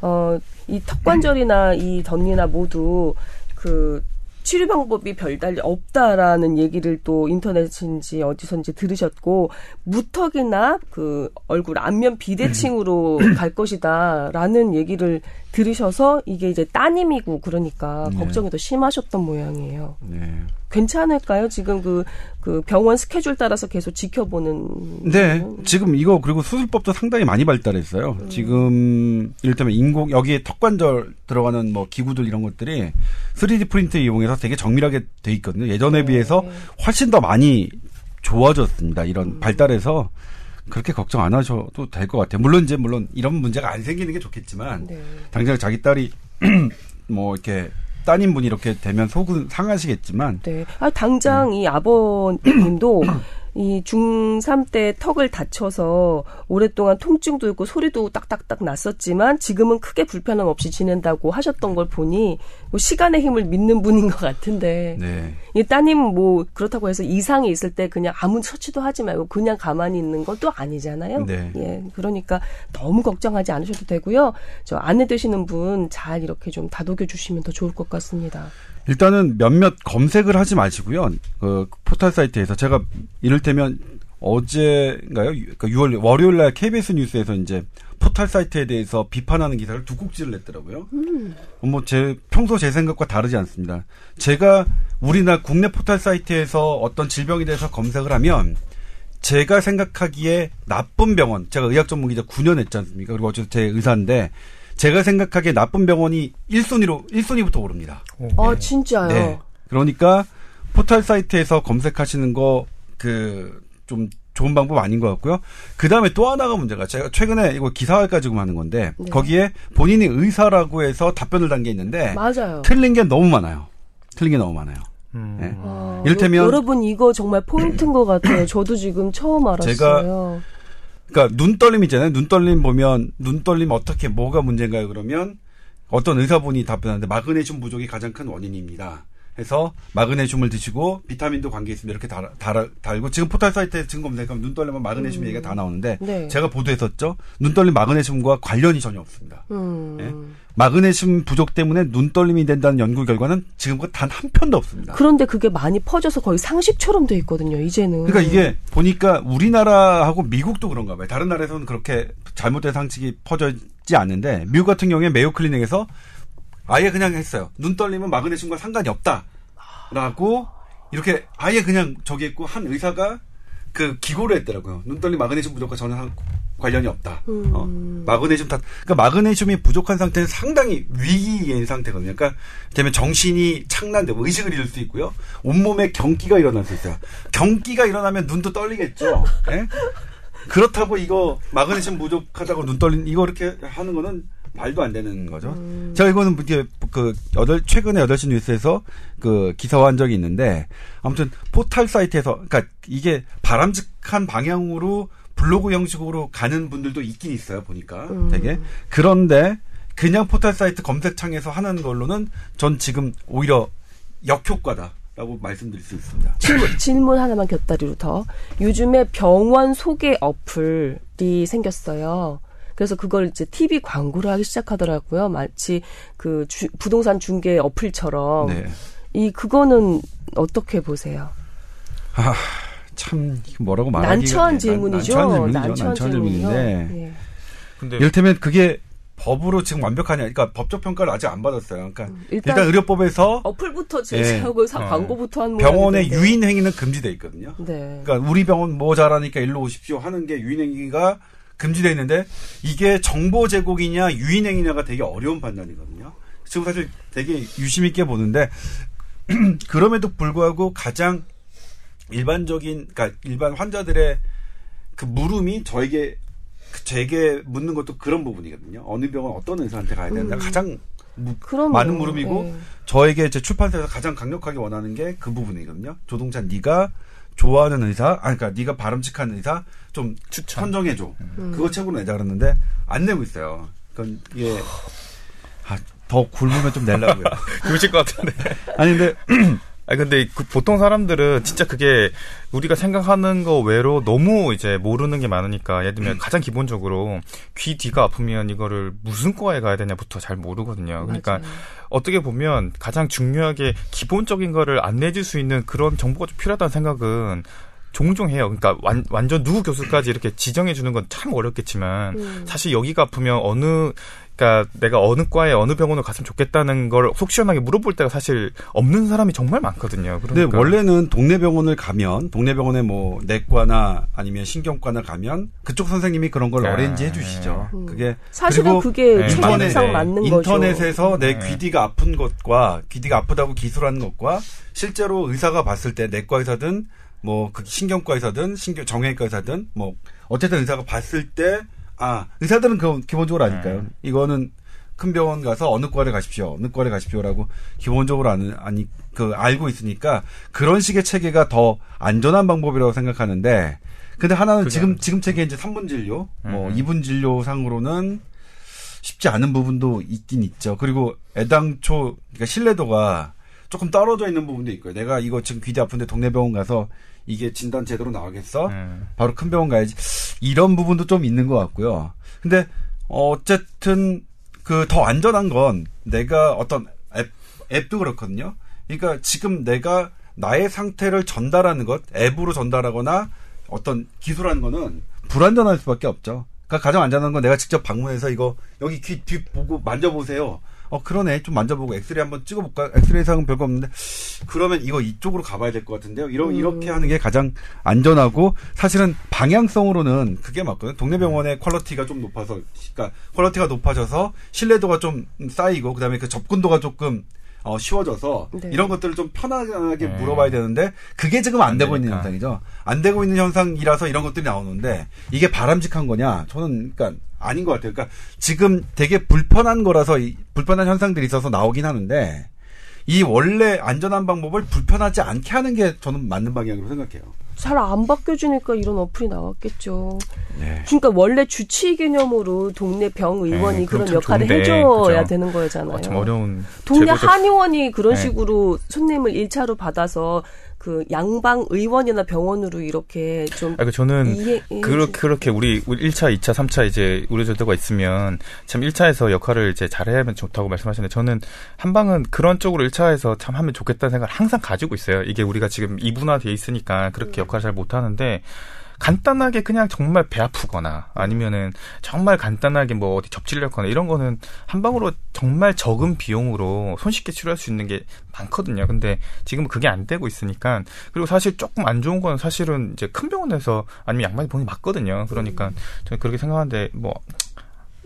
어, 이 턱관절이나 이 덧니나 모두 그 치료 방법이 별달리 없다라는 얘기를 또 인터넷인지 어디선지 들으셨고 무턱이나 그 얼굴 안면 비대칭으로 음. 갈 것이다라는 얘기를 들으셔서 이게 이제 따님이고 그러니까 네. 걱정이 더 심하셨던 모양이에요. 네. 괜찮을까요? 지금 그, 그 병원 스케줄 따라서 계속 지켜보는. 네, 거는? 지금 이거 그리고 수술법도 상당히 많이 발달했어요. 지금 이를테면 인공 여기에 턱관절 들어가는 뭐 기구들 이런 것들이 3D 프린트 이용해서 되게 정밀하게 돼 있거든요. 예전에 비해서 훨씬 더 많이 좋아졌습니다. 이런 발달해서 그렇게 걱정 안 하셔도 될 것 같아요. 물론 이제 물론 이런 문제가 안 생기는 게 좋겠지만 네. 당장 자기 딸이 뭐 이렇게 따님분이 이렇게 되면 속은 상하시겠지만 네. 아, 당장 이 아버님도 이 중3 때 턱을 다쳐서 오랫동안 통증도 있고 소리도 딱딱딱 났었지만 지금은 크게 불편함 없이 지낸다고 하셨던 걸 보니 뭐 시간의 힘을 믿는 분인 것 같은데 네. 이 따님 뭐 그렇다고 해서 이상이 있을 때 그냥 아무 처치도 하지 말고 그냥 가만히 있는 건 또 아니잖아요. 네. 예. 그러니까 너무 걱정하지 않으셔도 되고요. 저 아내 되시는 분 잘 이렇게 좀 다독여 주시면 더 좋을 것 같습니다. 일단은 몇몇 검색을 하지 마시고요. 그 포털 사이트에서 제가 이를테면 어제인가요? 그 6월 월요일 날 KBS 뉴스에서 이제 포털 사이트에 대해서 비판하는 기사를 두 꼭지를 냈더라고요. 뭐제 평소 제 생각과 다르지 않습니다. 제가 우리나라 국내 포털 사이트에서 어떤 질병에 대해서 검색을 하면 제가 생각하기에 나쁜 병원, 제가 의학 전문 기자 9년 했지 않습니까? 그리고 어쨌든 제 의사인데 제가 생각하기에 나쁜 병원이 1순위로 1순위부터 오릅니다. 아, 진짜요? 네. 그러니까 포털 사이트에서 검색하시는 거 그 좀 좋은 방법 아닌 것 같고요. 그 다음에 또 하나가 문제가 제가 최근에 이거 기사화 가지고 하는 건데 네. 거기에 본인이 의사라고 해서 답변을 단 게 있는데 맞아요. 틀린 게 너무 많아요. 틀린 게 너무 많아요. 음. 네. 아, 이를테면- 여- 여러분 이거 정말 포인트인 것 같아요. 저도 지금 처음 알았어요. 그러니까 눈 떨림 있잖아요. 눈 떨림 보면 눈 떨림 어떻게 뭐가 문제인가요? 그러면 어떤 의사분이 답변하는데 마그네슘 부족이 가장 큰 원인입니다. 해서 마그네슘을 드시고 비타민도 관계 있습니다. 이렇게 달, 달, 달고 지금 포털 사이트에 지금 검색하면 눈 떨리면 마그네슘 음. 얘기가 다 나오는데 네. 제가 보도했었죠. 눈 떨림 마그네슘과 관련이 전혀 없습니다. 음. 예? 마그네슘 부족 때문에 눈 떨림이 된다는 연구 결과는 지금껏 단 한 편도 없습니다. 그런데 그게 많이 퍼져서 거의 상식처럼 돼 있거든요. 이제는. 그러니까 이게 보니까 우리나라하고 미국도 그런가 봐요. 다른 나라에서는 그렇게 잘못된 상식이 퍼져있지 않는데 미국 같은 경우에 메이오 클리닉에서 아예 그냥 했어요. 눈 떨리면 마그네슘과 상관이 없다라고 이렇게 아예 그냥 저기 했고 한 의사가 그 기고를 했더라고요. 눈 떨림 마그네슘 부족과 전혀 상- 관련이 없다. 음. 어? 마그네슘 다 그러니까 마그네슘이 부족한 상태는 상당히 위기인 상태거든요. 그러니까 되면 정신이 착란되고 의식을 잃을 수 있고요. 온몸에 경기가 일어날 수 있어요. 경기가 일어나면 눈도 떨리겠죠. 예? 그렇다고 이거 마그네슘 부족하다고 눈 떨린 이거 이렇게 하는 거는 말도 안 되는 거죠. 제가 이거는 이제 그 여덟 최근에 여덟 시 뉴스에서 그 기사화한 적이 있는데 아무튼 포털 사이트에서 그러니까 이게 바람직한 방향으로 블로그 형식으로 가는 분들도 있긴 있어요 보니까 음. 되게 그런데 그냥 포털 사이트 검색창에서 하는 걸로는 전 지금 오히려 역효과다 라고 말씀드릴 수 있습니다. 질문, 질문 하나만 곁다리로 더. 요즘에 병원 소개 어플이 생겼어요. 그래서 그걸 이제 TV 광고를 하기 시작하더라고요. 마치 그 주- 부동산 중개 어플처럼. 네. 이 그거는 어떻게 보세요? 참 뭐라고 말하기가 난처한 난- 질문이죠. 난처한 질문이죠. 난처한 난처한. 질문인데 예. 근데 이를테면 그게 법으로 지금 완벽하냐? 그러니까 법적 평가를 아직 안 받았어요. 그러니까 일단, 일단 의료법에서 어플부터 제시하고 사- 어. 광고부터 한 병원의. 유인 행위는 금지돼 있거든요. 네. 그러니까 우리 병원 뭐 잘하니까 일로 오십시오 하는 게 유인 행위가 금지돼 있는데 이게 정보 제공이냐 유인 행위냐가 되게 어려운 판단이거든요. 지금 사실 되게 유심 있게 보는데 그럼에도 불구하고 가장 일반적인 그러니까 일반 환자들의 그 물음이 저에게 그 제게 묻는 것도 그런 부분이거든요. 어느 병원 어떤 의사한테 가야 되는가 음. 가장 무- 그럼요. 많은 물음이고 네. 저에게 제 출판사에서 가장 강력하게 원하는 게 그 부분이거든요. 조동찬 네가 좋아하는 의사, 아 그러니까 네가 바람직한 의사 좀 추천. 선정해 줘. 음. 그거 책으로 내자 그랬는데 안 내고 있어요. 그건 이게 아, 더 굶으면 좀 내려고요. 그러실 것 같은데. 아니 근데 아 근데 그 보통 사람들은 진짜 그게 우리가 생각하는 거 외로 너무 이제 모르는 게 많으니까 예를 들면 가장 기본적으로 귀 뒤가 아프면 이거를 무슨 과에 가야 되냐부터 잘 모르거든요. 그러니까 맞아요. 어떻게 보면 가장 중요하게 기본적인 거를 안내줄 수 있는 그런 정보가 좀 필요하다는 생각은 종종 해요. 그러니까 완, 완전 누구 교수까지 이렇게 지정해 주는 건 참 어렵겠지만 음. 사실 여기가 아프면 어느 그러니까 내가 어느 과에 어느 병원을 갔으면 좋겠다는 걸 속 시원하게 물어볼 때가 사실 없는 사람이 정말 많거든요. 근데 그러니까 원래는 동네 병원을 가면 동네 병원에 뭐 내과나 아니면 신경과나 가면 그쪽 선생님이 그런 걸 네. 어레인지 해주시죠. 음. 그게 사실은 그게 네, 최대상 맞는데 맞는 거죠. 인터넷에서 내 네. 귀뒤가 아픈 것과 귀뒤가 아프다고 기술하는 것과 실제로 의사가 봤을 때 내과 의사든 뭐 그 신경과 의사든 신경 정형외과 의사든 뭐 어쨌든 의사가 봤을 때 아 의사들은 그 기본적으로 아니까요. 네. 이거는 큰 병원 가서 어느 과를 가십시오, 어느 과를 가십시오라고 기본적으로 아는 아니 그 알고 있으니까 그런 식의 체계가 더 안전한 방법이라고 생각하는데 근데 하나는 지금. 지금 체계 이제 3분 진료, 뭐 음. 2분 진료 상으로는 쉽지 않은 부분도 있긴 있죠. 그리고 애당초 그러니까 신뢰도가 조금 떨어져 있는 부분도 있고요. 내가 이거 지금 귀대 아픈데 동네 병원 가서 이게 진단 제대로 나오겠어? 음. 바로 큰 병원 가야지. 이런 부분도 좀 있는 것 같고요. 근데 어쨌든 그 더 안전한 건 내가 어떤 앱, 앱도 그렇거든요. 그러니까 지금 내가 나의 상태를 전달하는 것, 앱으로 전달하거나 어떤 기술하는 거는 불안전할 수밖에 없죠. 그러니까 가장 안전한 건 내가 직접 방문해서 이거 여기 귀 뒤 보고 만져보세요. 어 그러네 좀 만져보고 엑스레이 한번 찍어볼까? 엑스레이 상은 별거 없는데 그러면 이거 이쪽으로 가봐야 될 것 같은데요. 이러, 음. 이렇게 하는 게 가장 안전하고 사실은 방향성으로는 그게 맞거든요. 동네 병원의 quality가 좀 높아서 그러니까 quality가 높아져서 신뢰도가 좀 쌓이고 그다음에 그 접근도가 조금 어, 쉬워져서 네. 이런 것들을 좀 편하게 네. 물어봐야 되는데 그게 지금 안, 안 되고 있는 되니까. 현상이죠. 안 되고 있는 현상이라서 이런 것들이 나오는데 이게 바람직한 거냐? 저는 그러니까 아닌 것 같아요. 그러니까 지금 되게 불편한 거라서 이 불편한 현상들이 있어서 나오긴 하는데 이 원래 안전한 방법을 불편하지 않게 하는 게 저는 맞는 방향으로 생각해요. 잘 안 바뀌어주니까 이런 어플이 나왔겠죠. 네. 그러니까 원래 주치 개념으로 동네 병 의원이 네, 그런 참 역할을 좋은데, 해줘야 그죠? 되는 거잖아요. 어, 참 어려운 동네 제도적- 한의원이 그런 네. 식으로 손님을 1차로 받아서 그 양방 의원이나 병원으로 이렇게 좀 아, 그 저는 이해, 이해 그렇, 좀- 그렇게 우리 1차, 2차, 3차 이제 우리 제도가 있으면 참 1차에서 역할을 이제 잘해야 하면 좋다고 말씀하시는데 저는 한방은 그런 쪽으로 1차에서 참 하면 좋겠다는 생각을 항상 가지고 있어요. 이게 우리가 지금 이분화돼 있으니까 그렇게 역할을 잘 못하는데 간단하게 그냥 정말 배 아프거나 아니면은 정말 간단하게 뭐 어디 접질렸거나 이런 거는 한 방으로 정말 적은 비용으로 손쉽게 치료할 수 있는 게 많거든요. 근데 지금은 그게 안 되고 있으니까 그리고 사실 조금 안 좋은 건 사실은 이제 큰 병원에서 아니면 양방이 본인이 맞거든요. 그러니까 저는 그렇게 생각하는데 뭐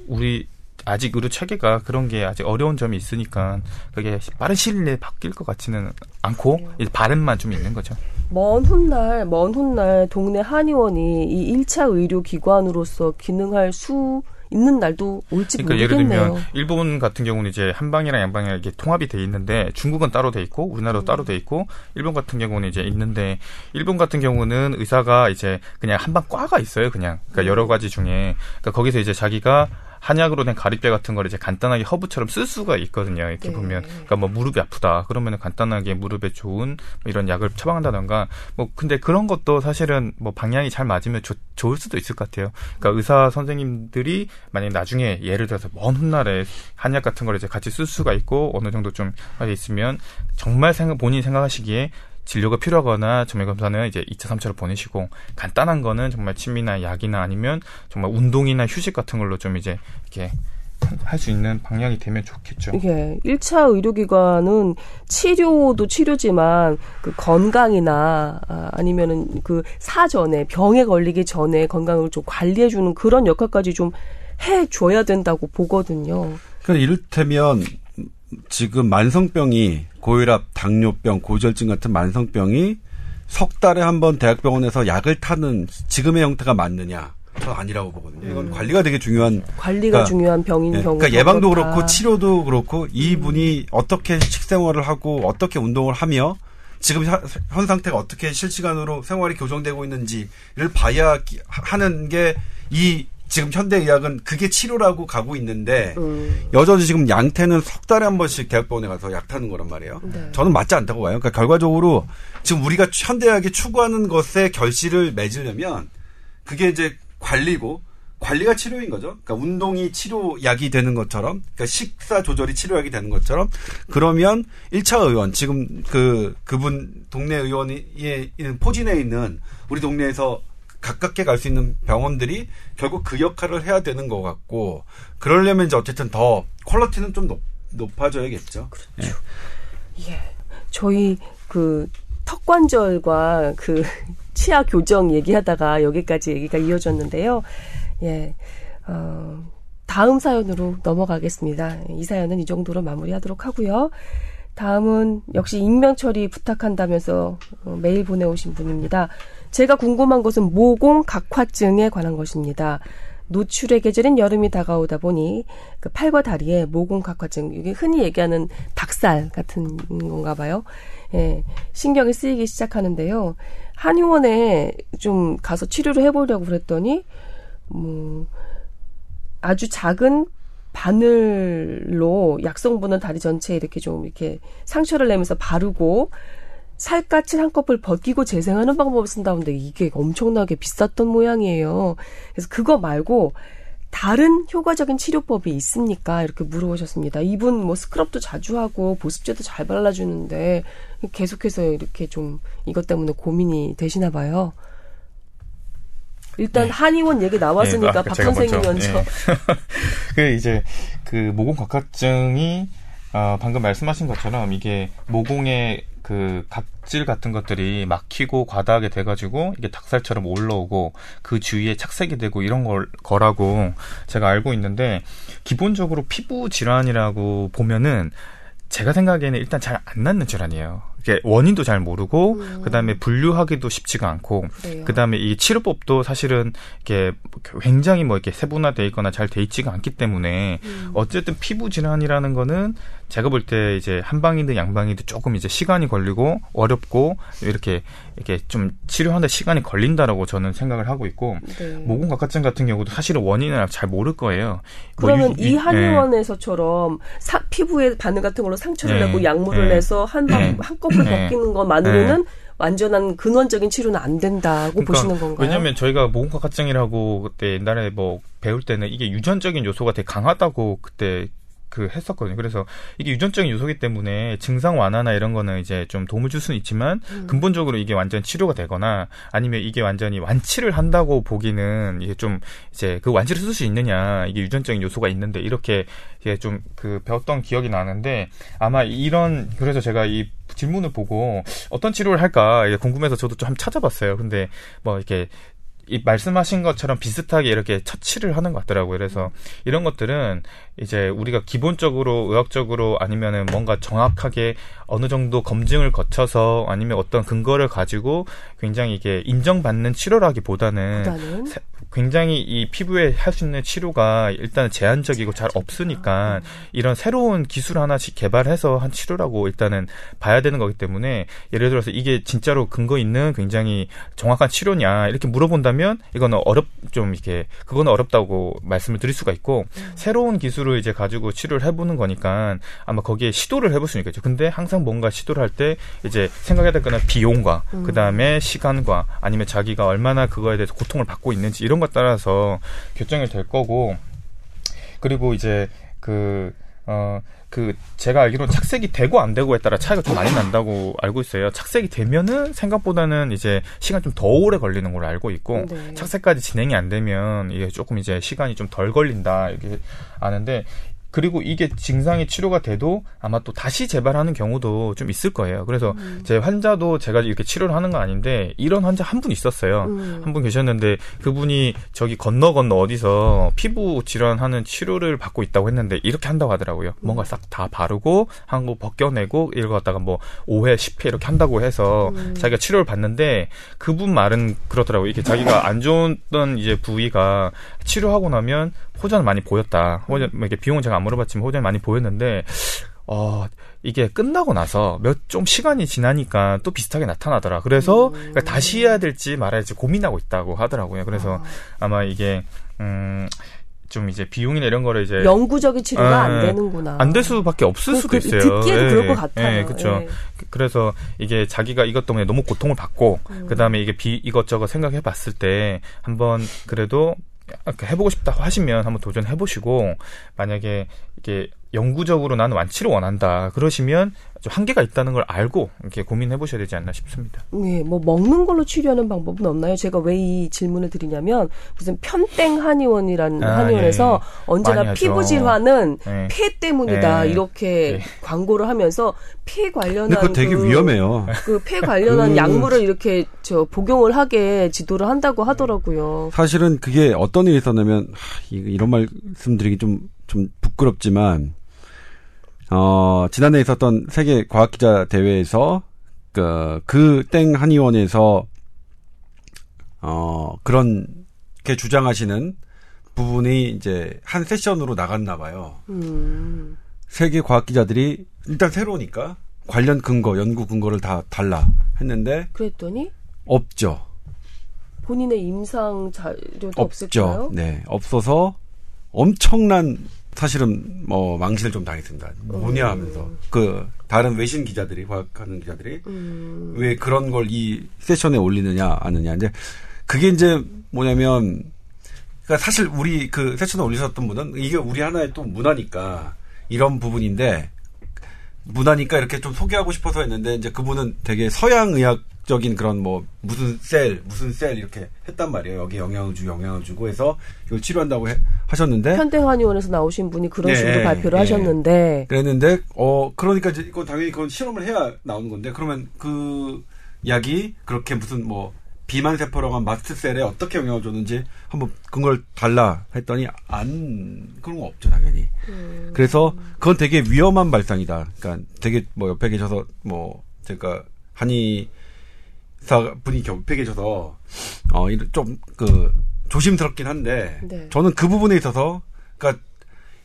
우리 아직 의료 체계가 그런 게 아직 어려운 점이 있으니까 그게 빠른 시일 내에 바뀔 것 같지는 않고 바람만 좀 있는 거죠. 먼 훗날, 먼 훗날 동네 한의원이 이 1차 의료 기관으로서 기능할 수 있는 날도 올지 그러니까 예를 모르겠네요. 들면 일본 같은 경우는 이제 한방이랑 양방이랑 이게 통합이 돼 있는데 중국은 따로 돼 있고 우리나라도 따로 돼 있고 일본 같은 경우는 이제 있는데 일본 같은 경우는 의사가 이제 그냥 한방 과가 있어요 그냥 그러니까 여러 가지 중에 그러니까 거기서 이제 자기가 한약으로 된 가리뼈 같은 걸 이제 간단하게 허브처럼 쓸 수가 있거든요. 이렇게 네. 보면 그러니까 뭐 무릎이 아프다 그러면은 간단하게 무릎에 좋은 뭐 이런 약을 처방한다던가 뭐 근데 그런 것도 사실은 뭐 방향이 잘 맞으면 좋, 좋을 수도 있을 것 같아요. 그러니까 의사 선생님들이 만약 나중에 예를 들어서 먼 훗날에 한약 같은 걸 이제 같이 쓸 수가 있고 어느 정도 좀 있으면 정말 생각 본인이 생각하시기에 진료가 필요하거나 정밀 검사는 이제 2차, 3차로 보내시고 간단한 거는 정말 침이나 약이나 아니면 정말 운동이나 휴식 같은 걸로 좀 이제 이렇게 할수 있는 방향이 되면 좋겠죠. 이게 1차 의료기관은 치료도 치료지만 그 건강이나 아, 아니면은 그 사전에 병에 걸리기 전에 건강을 좀 관리해 주는 그런 역할까지 좀 해 줘야 된다고 보거든요. 그러니까 이를테면 지금 만성병이 고혈압, 당뇨병, 고지혈증 같은 만성병이 석 달에 한 번 대학병원에서 약을 타는 지금의 형태가 맞느냐? 저 아니라고 보거든요. 이건 관리가 되게 중요한 관리가 그러니까, 중요한 병인 예, 경우. 그러니까 예방도 그렇다. 그렇고 치료도 그렇고 이분이 어떻게 식생활을 하고 어떻게 운동을 하며 지금 현- 현 상태가 어떻게 실시간으로 생활이 교정되고 있는지를 봐야 기- 하는 게 이 지금 현대의학은 그게 치료라고 가고 있는데 음, 여전히 지금 양태는 석 달에 한 번씩 대학병원에 가서 약 타는 거란 말이에요. 네. 저는 맞지 않다고 봐요. 그러니까 결과적으로 지금 우리가 현대의학이 추구하는 것에 결실을 맺으려면 그게 이제 관리고 관리가 치료인 거죠. 그러니까 운동이 치료약이 되는 것처럼, 그러니까 식사 조절이 치료약이 되는 것처럼, 그러면 1차 의원, 지금 그, 그분 동네 의원이 포진에 있는 우리 동네에서 가깝게 갈 수 있는 병원들이 결국 그 역할을 해야 되는 것 같고, 그러려면 이제 어쨌든 더 퀄리티는 좀 높, 높아져야겠죠. 예. 예. 저희 그 턱관절과 그 치아 교정 얘기하다가 여기까지 얘기가 이어졌는데요. 예. 어, 다음 사연으로 넘어가겠습니다. 이 사연은 이 정도로 마무리하도록 하고요. 다음은 역시 익명 처리 부탁한다면서 어, 메일 보내오신 분입니다. 제가 궁금한 것은 모공 각화증에 관한 것입니다. 노출의 계절인 여름이 다가오다 보니 그 팔과 다리에 모공 각화증, 이게 흔히 얘기하는 닭살 같은 건가 봐요. 예, 신경이 쓰이기 시작하는데요. 한의원에 좀 가서 치료를 해 보려고 그랬더니 뭐 아주 작은 바늘로 약성분을 다리 전체에 이렇게 좀 이렇게 상처를 내면서 바르고 살갗을 한꺼풀 벗기고 재생하는 방법을 쓴다는데 이게 엄청나게 비쌌던 모양이에요. 그래서 그거 말고 다른 효과적인 치료법이 있습니까? 이렇게 물어보셨습니다. 이분 뭐 스크럽도 자주 하고 보습제도 잘 발라주는데 계속해서 이렇게 좀 이것 때문에 고민이 되시나 봐요. 일단 네. 한의원 얘기 나왔으니까 예, 아, 박 선생님 먼저. 예. 그 이제 그 모공 각화증이 어, 방금 말씀하신 것처럼 이게 모공의 그 각질 같은 것들이 막히고 과다하게 돼가지고 이게 닭살처럼 올라오고 그 주위에 착색이 되고 이런 걸 거라고 제가 알고 있는데 기본적으로 피부 질환이라고 보면은 제가 생각에는 일단 잘 안 낫는 질환이에요. 이게 원인도 잘 모르고 음. 그다음에 분류하기도 쉽지가 않고 그래요. 그다음에 이 치료법도 사실은 이게 굉장히 뭐 이렇게 세분화돼 있거나 잘 돼 있지가 않기 때문에 음. 어쨌든 피부 질환이라는 거는 제가 볼 때 이제 한방이든 양방이든 조금 이제 시간이 걸리고 어렵고 이렇게 이렇게 좀 치료하는데 시간이 걸린다라고 저는 생각을 하고 있고 네. 모공각화증 같은 경우도 사실은 원인을 잘 모를 거예요. 뭐 그러면 유- 이 유- 한의원에서처럼 사- 피부에 반응 같은 걸로 상처를 네. 내고 약물을 네. 내서 한방 네. 한 꺼풀 네. 벗기는 것만으로는 완전한 근원적인 치료는 안 된다고 그러니까 보시는 건가요? 왜냐하면 저희가 모공각화증이라고 그때 옛날에 뭐 배울 때는 이게 유전적인 요소가 되게 강하다고 그때 그 했었거든요. 그래서 이게 유전적인 요소기 때문에 증상 완화나 이런 거는 이제 좀 도움을 줄 수는 있지만 음. 근본적으로 이게 완전 치료가 되거나 아니면 이게 완전히 완치를 한다고 보기는 이게 좀 이제 그 완치를 쓸 수 있느냐 이게 유전적인 요소가 있는데 이렇게 이게 좀 그 배웠던 기억이 나는데 아마 이런 그래서 제가 이 질문을 보고 어떤 치료를 할까 궁금해서 저도 좀 찾아봤어요. 근데 뭐 이렇게 이 말씀하신 것처럼 비슷하게 이렇게 처치를 하는 것 같더라고요. 그래서 이런 것들은 이제 우리가 기본적으로 의학적으로 아니면은 뭔가 정확하게 어느 정도 검증을 거쳐서 아니면 어떤 근거를 가지고 굉장히 이게 인정받는 치료라기보다는 보다는 세- 굉장히 이 피부에 할 수 있는 치료가 일단 제한적이고 잘 없으니까 이런 새로운 기술 하나씩 개발해서 한 치료라고 일단은 봐야 되는 거기 때문에 예를 들어서 이게 진짜로 근거 있는 굉장히 정확한 치료냐 이렇게 물어본다면 이거는 어렵 좀 이렇게 그거는 어렵다고 말씀을 드릴 수가 있고 새로운 기술을 이제 가지고 치료를 해보는 거니까 아마 거기에 시도를 해볼 수는 있겠죠. 근데 항상 뭔가 시도를 할 때 이제 생각해야 될 거는 비용과 그 다음에 시간과 아니면 자기가 얼마나 그거에 대해서 고통을 받고 있는지 이런 것 따라서 결정이 될 거고 그리고 이제 그, 어, 그, 제가 알기로는 착색이 되고 안 되고에 따라 차이가 좀 많이 난다고 알고 있어요. 착색이 되면은 생각보다는 이제 시간 좀 더 오래 걸리는 걸로 알고 있고, 네. 착색까지 진행이 안 되면 이게 조금 이제 시간이 좀 덜 걸린다, 이렇게 아는데, 그리고 이게 증상이 치료가 돼도 아마 또 다시 재발하는 경우도 좀 있을 거예요. 그래서 음. 제 환자도 제가 이렇게 치료를 하는 건 아닌데 이런 환자 한 분 있었어요. 음. 한분 계셨는데 그분이 저기 건너 건너 어디서 피부 질환하는 치료를 받고 있다고 했는데 이렇게 한다고 하더라고요. 뭔가 싹 다 바르고 한 거 벗겨내고 이걸 갖다가 뭐 5회, 10회 이렇게 한다고 해서 음. 자기가 치료를 받는데 그분 말은 그렇더라고요. 이게 자기가 안 좋았던 이제 부위가 치료하고 나면 호전 많이 보였다. 호전 뭐 이게 비용은 제가 안 물어봤지만 호전이 많이 보였는데 어, 이게 끝나고 나서 몇 좀 시간이 지나니까 또 비슷하게 나타나더라. 그래서 음. 그러니까 다시 해야 될지 말아야 될지 고민하고 있다고 하더라고요. 그래서 아 마 이게 음, 좀 이제 비용이나 이런 거를 이제 영구적인 치료가 아, 안 되는구나. 안 될 수밖에 없을 그- 수도 그- 있어요. 듣기에도 예, 그럴 것 같아요. 예, 그렇죠. 예. 그래서 이게 자기가 이것 때문에 너무 고통을 받고 음. 그다음에 이게 비 이것저것 생각해 봤을 때 한번 그래도 해보고 싶다고 하시면 한번 도전해 보시고 만약에 이게 영구적으로 나는 완치를 원한다 그러시면 좀 한계가 있다는 걸 알고 이렇게 고민해 보셔야 되지 않나 싶습니다. 네, 뭐 먹는 걸로 치료하는 방법은 없나요? 제가 왜 이 질문을 드리냐면 무슨 편땡 한의원이라는 아, 한의원에서 예. 언제나 많이 하죠. 피부 질환은 예. 폐 때문이다 예. 이렇게 예. 광고를 하면서 폐 관련한 근데 그거 되게 그, 위험해요. 그 폐 관련한 그- 약물을 이렇게 저 복용을 하게 지도를 한다고 하더라고요. 사실은 그게 어떤 일이 있었냐면 하, 이- 이런 말씀드리기 좀좀 부끄럽지만 어 지난해 있었던 세계 과학 기자 대회에서 그 그땡 한의원에서 어 그런 게 주장하시는 부분이 이제 한 세션으로 나갔나 봐요. 음, 세계 과학 기자들이 일단 새로우니까 관련 근거, 연구 근거를 다 달라 했는데 그랬더니 없죠. 본인의 임상 자료도 없죠. 없을까요? 네, 없어서 엄청난 사실은 뭐 망신을 좀 당했습니다. 뭐냐 하면서. 그 다른 외신 기자들이 과학하는 기자들이 음, 왜 그런 걸 이 세션에 올리느냐 아느냐. 이제 그게 이제 뭐냐면 그러니까 사실 우리 그 세션에 올리셨던 분은 이게 우리 하나의 또 문화니까 이런 부분인데 문화니까 이렇게 좀 소개하고 싶어서 했는데 이제 그분은 되게 서양 의학적인 그런 뭐 무슨 셀 무슨 셀 이렇게 했단 말이에요 여기 영향을 주 영향을 주고 해서 이걸 치료한다고 해- 하셨는데 편땡 한의원에서 나오신 분이 그런 네, 식으로 발표를 네. 하셨는데 그랬는데 어 그러니까 이제 이건 당연히 그건 실험을 해야 나오는 건데 그러면 그 약이 그렇게 무슨 뭐 비만 세포라고 한 마스트셀에 어떻게 영향을 줬는지 한번 그걸 달라 했더니 안 그런 거 없죠 당연히 음. 그래서 그건 되게 위험한 발상이다. 그러니까 되게 뭐 옆에 계셔서 뭐 제가 한의사 분이 옆에 계셔서 어좀그 조심스럽긴 한데 네. 저는 그 부분에 있어서 그러니까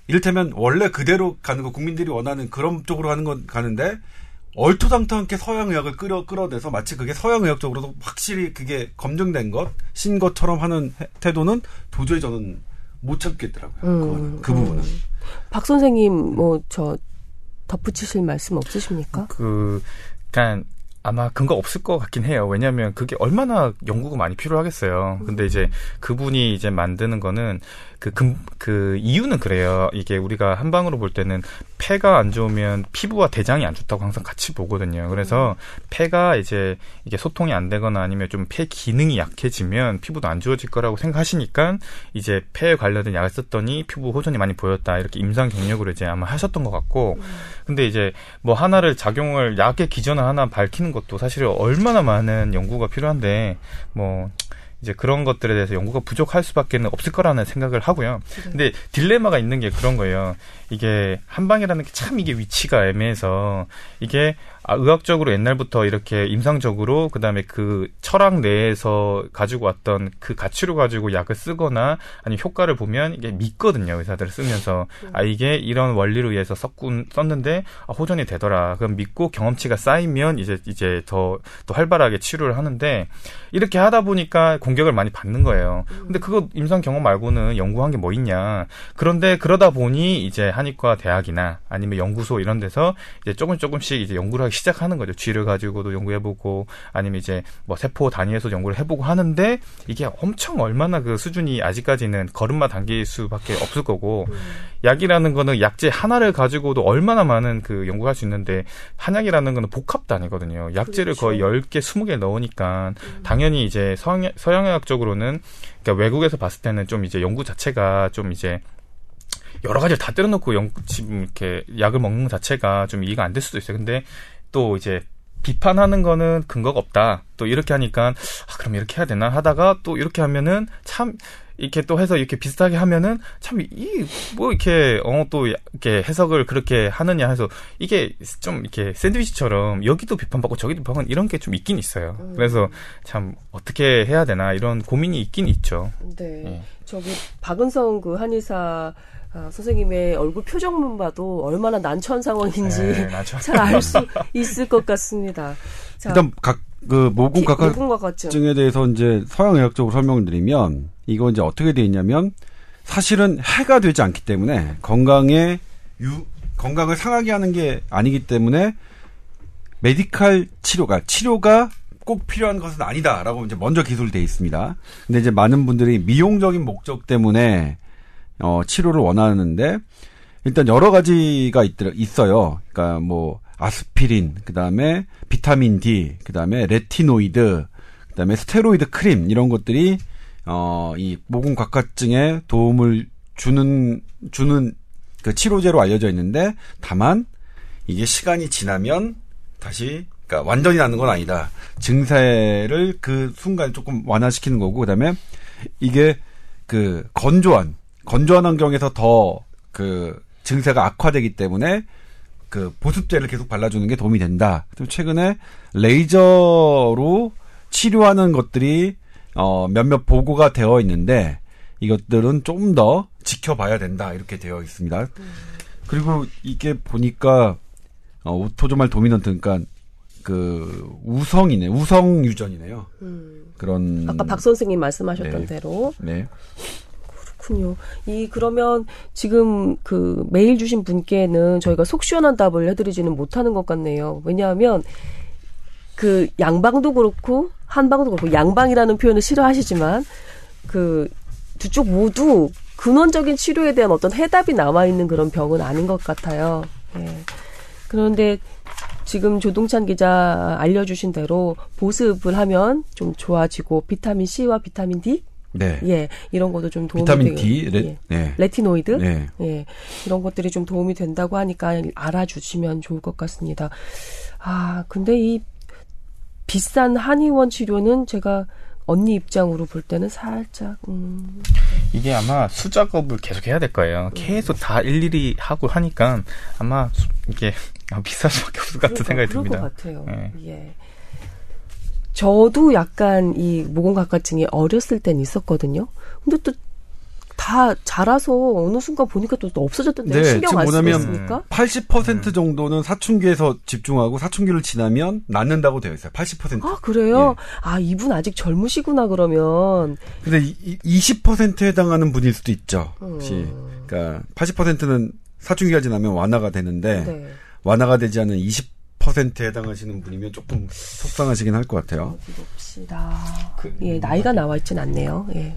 이를테면 원래 그대로 가는 거 국민들이 원하는 그런 쪽으로 가는 건 가는데 얼토당토않게 서양 의학을 끌어 끌어내서 마치 그게 서양 의학 적으로도 확실히 그게 검증된 것, 신 것처럼 하는 해- 태도는 도저히 저는 못 참겠더라고요. 그거는, 그 부분은. 박 선생님 뭐 저 덧붙이실 말씀 없으십니까? 그, 그냥 아마 근거 없을 것 같긴 해요. 왜냐하면 그게 얼마나 연구가 많이 필요하겠어요. 근데 이제 그분이 이제 만드는 거는 그, 근, 그 이유는 그래요. 이게 우리가 한방으로 볼 때는 폐가 안 좋으면 피부와 대장이 안 좋다고 항상 같이 보거든요. 그래서 폐가 이제 이게 소통이 안 되거나 아니면 좀 폐 기능이 약해지면 피부도 안 좋아질 거라고 생각하시니까 이제 폐에 관련된 약을 썼더니 피부 호전이 많이 보였다. 이렇게 임상 경력으로 이제 아마 하셨던 것 같고 근데 이제 뭐 하나를 작용을 약의 기전을 하나 밝히는 것도 사실 얼마나 많은 연구가 필요한데 뭐 이제 그런 것들에 대해서 연구가 부족할 수밖에는 없을 거라는 생각을 하고요. 근데 딜레마가 있는 게 그런 거예요. 이게 한방이라는 게 참 이게 위치가 애매해서 이게 아, 의학적으로 옛날부터 이렇게 임상적으로 그다음에 그 철학 내에서 가지고 왔던 그 가치로 가지고 약을 쓰거나 아니면 효과를 보면 이게 믿거든요 의사들 쓰면서. 아 이게 이런 원리로 의해서 썼군 썼는데 아, 호전이 되더라. 그럼 믿고 경험치가 쌓이면 이제 이제 더 또 활발하게 치료를 하는데 이렇게 하다 보니까 공격을 많이 받는 거예요. 근데 그거 임상 경험 말고는 연구한 게 뭐 있냐? 그런데 그러다 보니 이제 한의과 대학이나 아니면 연구소 이런 데서 이제 조금 조금씩 이제 연구를 하기 시작하는 거죠. 쥐를 가지고도 연구해보고 아니면 이제 뭐 세포 단위에서 연구를 해보고 하는데 이게 엄청 얼마나 그 수준이 아직까지는 걸음마 단계일 수밖에 없을 거고 약이라는 거는 약재 하나를 가지고도 얼마나 많은 그 연구할 수 있는데 한약이라는 거는 복합 단위거든요. 약재를 그렇죠. 거의 10개, 20개 넣으니까 당연히 이제 서양, 서양의학적으로는 그러니까 외국에서 봤을 때는 좀 이제 연구 자체가 좀 이제 여러 가지를 다 때려놓고 연, 지금 이렇게 약을 먹는 것 자체가 좀 이해가 안 될 수도 있어요. 근데 또 이제 비판하는 거는 근거가 없다. 또 이렇게 하니까 아, 그럼 이렇게 해야 되나 하다가 또 이렇게 하면은 참 이렇게 또 해서 이렇게 비슷하게 하면은 참 이 뭐 이렇게 어 또 이렇게 해석을 그렇게 하느냐 해서 이게 좀 이렇게 샌드위치처럼 여기도 비판받고 저기도 비판받고 이런 게 좀 있긴 있어요. 그래서 참 어떻게 해야 되나 이런 고민이 있긴 있죠. 네. 예. 저기 박은성 그 한의사 아, 선생님의 얼굴 표정만 봐도 얼마나 난처한 상황인지 네, 난처한 잘알 수 있을 것 같습니다. 자, 일단 각 그 모공 기- 각각 모공각화증에 대해서 이제 서양 의학적으로 설명을 드리면 이거 이제 어떻게 돼 있냐면 사실은 해가 되지 않기 때문에 건강에 유 건강을 상하게 하는 게 아니기 때문에 medical 치료가 치료가 꼭 필요한 것은 아니다라고 이제 먼저 기술돼 있습니다. 근데 이제 많은 분들이 미용적인 목적 때문에 어 치료를 원하는데 일단 여러 가지가 있, 있어요. 그러니까 뭐 아스피린, 그다음에 비타민 D, 그다음에 retinoid, 그다음에 스테로이드 크림 이런 것들이 어 이 모공 각화증에 도움을 주는 주는 그 치료제로 알려져 있는데 다만 이게 시간이 지나면 다시 그러니까 완전히 낫는 건 아니다. 증세를 그 순간 조금 완화시키는 거고 그다음에 이게 그 건조한 건조한 환경에서 더 그 증세가 악화되기 때문에 그 보습제를 계속 발라주는 게 도움이 된다. 또 최근에 레이저로 치료하는 것들이 어 몇몇 보고가 되어 있는데 이것들은 좀 더 지켜봐야 된다 이렇게 되어 있습니다. 그리고 이게 보니까 어 오토조말 도미넌트 그러니까 그 우성이네 우성 유전이네요. 음, 그런 아까 박 선생님 말씀하셨던 네. 대로 네. 그렇군요. 이 그러면 지금 그 메일 주신 분께는 저희가 속 시원한 답을 해드리지는 못하는 것 같네요. 왜냐하면 그 양방도 그렇고 한방도 그렇고 양방이라는 표현을 싫어하시지만 그 두 쪽 모두 근원적인 치료에 대한 어떤 해답이 남아 있는 그런 병은 아닌 것 같아요. 예. 그런데 지금 조동찬 기자 알려주신 대로 보습을 하면 좀 좋아지고 비타민 C와 비타민 D 네. 예, 이런 것도 좀 도움이 비타민 되고, D, 레, 예. 네. retinoid, 네. 예, 이런 것들이 좀 도움이 된다고 하니까 알아주시면 좋을 것 같습니다. 아, 근데 이 비싼 한의원 치료는 제가 언니 입장으로 볼 때는 살짝 음, 이게 아마 수작업을 계속 해야 될 거예요. 계속 다 일일이 하고 하니까 아마 수- 이게 아, 비쌀 수밖에 없을 것 같은 생각이 그럴 듭니다. 것 같아요. 네. 예. 저도 약간 이 모공각화증이 어렸을 땐 있었거든요. 근데 또 다 자라서 어느 순간 보니까 또, 또 없어졌던데 네, 신경 안 쓰고 뭐냐면 있습니까? 80% 정도는 사춘기에서 집중하고 사춘기를 지나면 낫는다고 되어 있어요. 80%. 아 그래요? 예. 아 이분 아직 젊으시구나 그러면. 근데 이, 이 20%에 해당하는 분일 수도 있죠. 혹시. 음. 그러니까 80%는 사춘기가 지나면 완화가 되는데 네. 완화가 되지 않은 20% 에 해당하시는 분이면 조금 속상하시긴 할 것 같아요. 봅시다. 그- 예, 나이가 나와 있진 않네요. 예.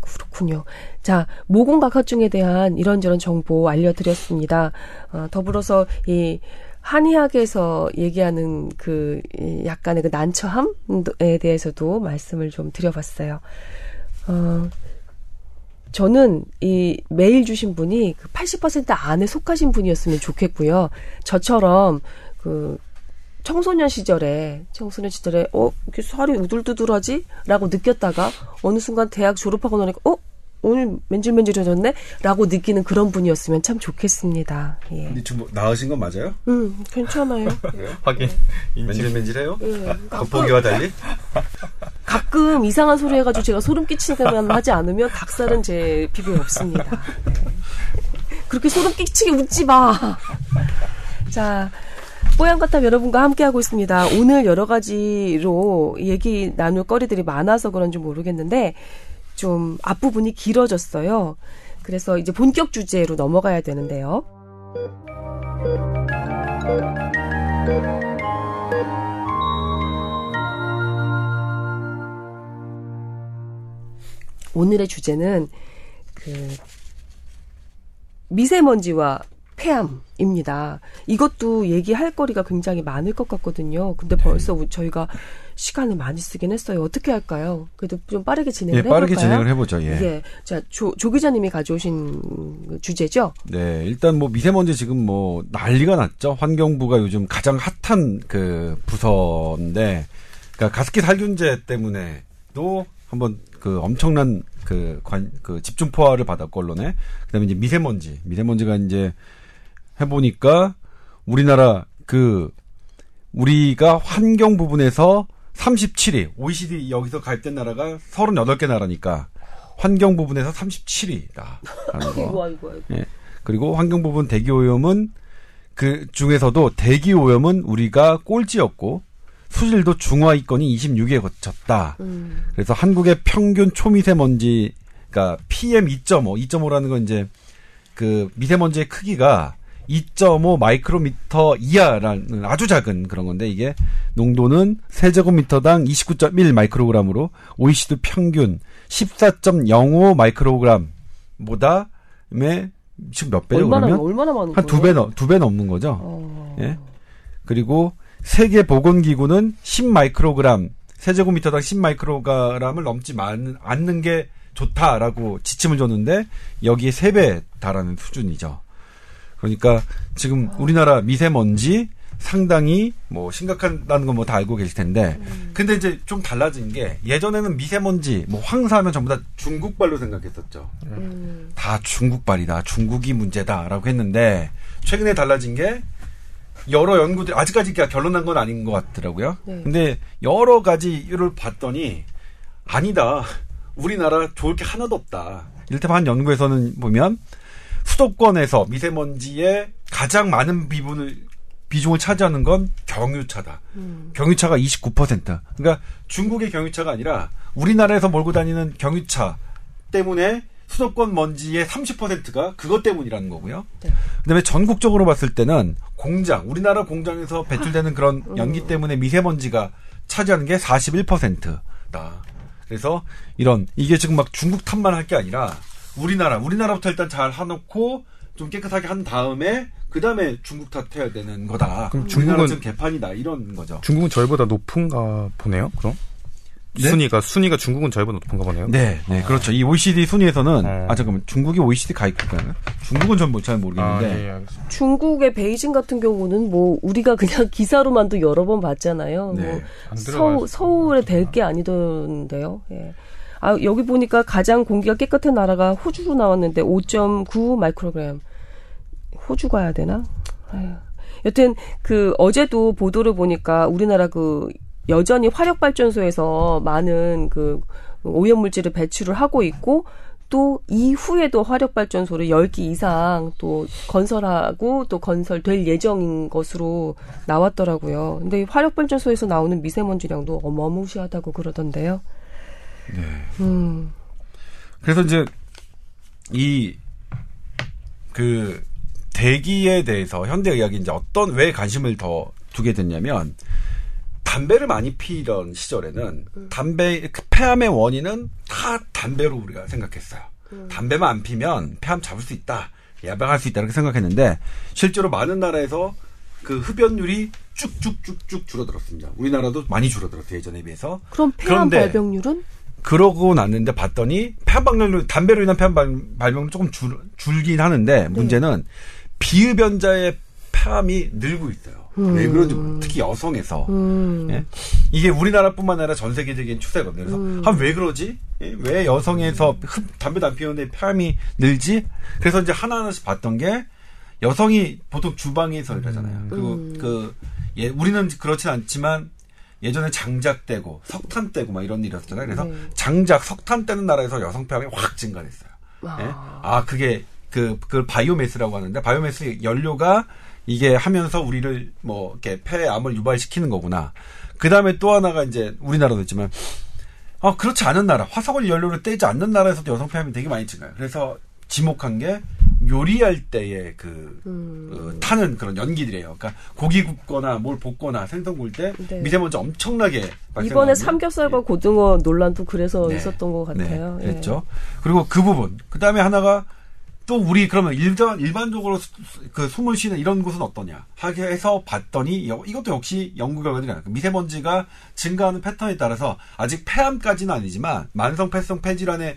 그렇군요. 자, 모공각화증에 대한 이런저런 정보 알려드렸습니다. 어, 더불어서 이 한의학에서 얘기하는 그이 약간의 그 난처함에 대해서도 말씀을 좀 드려봤어요. 어, 저는 이 메일 주신 분이 그 80% 안에 속하신 분이었으면 좋겠고요. 저처럼 그 청소년 시절에 청소년 시절에 어 이렇게 살이 우둘두둘하지? 라고 느꼈다가 어느 순간 대학 졸업하고 나니까 어 오늘 맨질맨질해졌네? 라고 느끼는 그런 분이었으면 참 좋겠습니다. 예. 근데 지금 뭐 나으신 건 맞아요? 음, 괜찮아요. 하긴 인지 맨질맨질해요? 예. 겉보기와 달리? 가끔 이상한 소리 해가지고 제가 소름 끼치게만 하지 않으면 닭살은 제 피부에 없습니다. 네. 그렇게 소름 끼치게 웃지 마. 자, 뽀얀거탑 여러분과 함께하고 있습니다. 오늘 여러 가지로 얘기 나눌 거리들이 많아서 그런지 모르겠는데 좀 앞부분이 길어졌어요. 그래서 이제 본격 주제로 넘어가야 되는데요. 오늘의 주제는 그 미세먼지와 폐암입니다. 이것도 얘기할 거리가 굉장히 많을 것 같거든요. 근데 벌써 우- 저희가 시간을 많이 쓰긴 했어요. 어떻게 할까요? 그래도 좀 빠르게 진행을 예, 빠르게 해볼까요? 진행을 해보죠. 예. 예. 자, 조, 조 기자님이 가져오신 그 주제죠? 네, 일단 뭐 미세먼지 지금 뭐 난리가 났죠. 환경부가 요즘 가장 핫한 그 부서인데, 그러니까 가습기 살균제 때문에도 한번 그 엄청난 그 관, 그 집중 포화를 받았고 언론에 그 다음에 이제 미세먼지, 미세먼지가 이제 해보니까 우리나라 그 우리가 환경 부분에서 37위, OECD 여기서 갈등 나라가 38개 나라니까 환경 부분에서 37위다. 라는 거. 아이고, 아이고, 아이고. 예. 그리고 환경 부분 대기 오염은 그 중에서도 대기 오염은 우리가 꼴찌였고 수질도 중화위권이 26위에 거쳤다. 음, 그래서 한국의 평균 초미세먼지 그러니까 PM 2.5, 2.5라는 건 이제 그 미세먼지의 크기가 2.5 마이크로미터 이하라는 아주 작은 그런 건데 이게 농도는 세제곱미터당 29.1 마이크로그램으로 OECD 평균 14.05 마이크로그램보다 에 지금 몇 배죠 얼마나, 그러면 얼마나 많은 한두 배? 넘, 두 배 넘는 거죠. 어, 예. 그리고 세계 보건기구는 10 마이크로그램 세제곱미터당 10 마이크로그램을 넘지 만- 않는 게 좋다라고 지침을 줬는데 여기에 3배 달하는 수준이죠. 그러니까 지금 우리나라 미세먼지 상당히 뭐 심각하다는 건 뭐 다 알고 계실 텐데 근데 이제 좀 달라진 게 예전에는 미세먼지 뭐 황사하면 전부 다 중국발로 생각했었죠. 음, 다 중국발이다. 중국이 문제다라고 했는데 최근에 달라진 게 여러 연구들 아직까지 그러니까 결론난 건 아닌 것 같더라고요. 네. 근데 여러 가지를 봤더니 아니다. 우리나라 좋을 게 하나도 없다. 이를테면 한 연구에서는 보면 수도권에서 미세먼지의 가장 많은 비분을 비중을 차지하는 건 경유차다. 음. 경유차가 29%. 그러니까 중국의 경유차가 아니라 우리나라에서 몰고 다니는 경유차 때문에 수도권 먼지의 30%가 그것 때문이라는 거고요. 네. 그다음에 전국적으로 봤을 때는 공장, 우리나라 공장에서 배출되는 그런 연기 때문에 미세먼지가 차지하는 게 41%다. 그래서 이런 이게 지금 막 중국 탓만 할 게 아니라 우리나라, 우리나라부터 일단 잘 해놓고 좀 깨끗하게 한 다음에 그 다음에 중국 탓해야 되는 거다. 그럼 중국은- 지금 개판이다 이런 거죠. 중국은 저희보다 높은가 보네요. 그럼 네? 순위가 순위가 중국은 저희보다 높은가 보네요. 네, 네, 그렇죠. 이 OECD 순위에서는 어. 아 잠깐만 중국이 OECD 가입국가나? 중국은 전잘 아, 모르겠는데 예, 예, 알겠습니다. 중국의 베이징 같은 경우는 뭐 우리가 그냥 기사로만도 여러 번 봤잖아요. 네. 뭐안 서울. 서울에 될 게 아니던데요. 예. 아, 여기 보니까 가장 공기가 깨끗한 나라가 호주로 나왔는데 5.9 마이크로그램. 호주 가야 되나? 아유. 여튼 그 어제도 보도를 보니까 우리나라 그 여전히 화력 발전소에서 많은 그 오염 물질을 배출을 하고 있고 또 이후에도 화력 발전소를 10기 이상 또 건설하고 또 건설될 예정인 것으로 나왔더라고요. 근데 화력 발전소에서 나오는 미세먼지량도 어마무시하다고 그러던데요. 네. 음. 그래서 이제 이 그 대기에 대해서 현대 의학이 이제 어떤 왜 관심을 더 두게 됐냐면 담배를 많이 피던 시절에는 담배 그 폐암의 원인은 다 담배로 우리가 생각했어요. 담배만 안 피면 폐암 잡을 수 있다, 예방할 수 있다 이렇게 생각했는데 실제로 많은 나라에서 그 흡연율이 쭉쭉쭉쭉 줄어들었습니다. 우리나라도 많이 줄어들었어요 예전에 비해서. 그럼 폐암 그런데 발병률은? 그러고 났는데 봤더니 폐암 발병률 담배로 인한 폐암 발- 발병률 조금 줄, 줄긴 하는데 문제는 비흡연자의 폐암이 늘고 있어요. 왜 그런지 특히 여성에서 음. 예? 이게 우리나라뿐만 아니라 전 세계적인 추세거든요. 그래서 음. 아, 왜 그러지? 예? 왜 여성에서 흡- 담배도 안 피우는데 폐암이 늘지? 그래서 이제 하나 하나씩 봤던 게 여성이 보통 주방에서 일하잖아요. 그리고 음. 그 예, 우리는 그렇진 않지만 예전에 장작 떼고 석탄 떼고 막 이런 일이 있었잖아요. 그래서 네. 장작, 석탄 떼는 나라에서 여성 폐암이 확 증가했어요. 예? 아. 아, 그게 그, 그 바이오매스라고 하는데 바이오매스 연료가 이게 하면서 우리를 뭐 이렇게 폐암을 유발시키는 거구나. 그 다음에 또 하나가 이제 우리나라도 있지만 아 그렇지 않은 나라 화석을 연료로 떼지 않는 나라에서도 여성 폐암이 되게 많이 증가요. 그래서 지목한 게 요리할 때의 그 음. 어, 타는 그런 연기들이에요. 그러니까 고기 굽거나 뭘 볶거나 생선 구울 때 네. 미세먼지 엄청나게. 이번에 삼겹살과 고등어 논란도 그래서 네. 있었던 것 같아요. 네, 예. 그랬죠. 그리고 그 부분. 그 다음에 하나가 또 우리 그러면 일반, 일반적으로 수- 그 숨을 쉬는 이런 곳은 어떠냐 하게 해서 봤더니 여- 이것도 역시 연구 결과들이 나요. 미세먼지가 증가하는 패턴에 따라서 아직 폐암까지는 아니지만 만성 폐성 폐질환의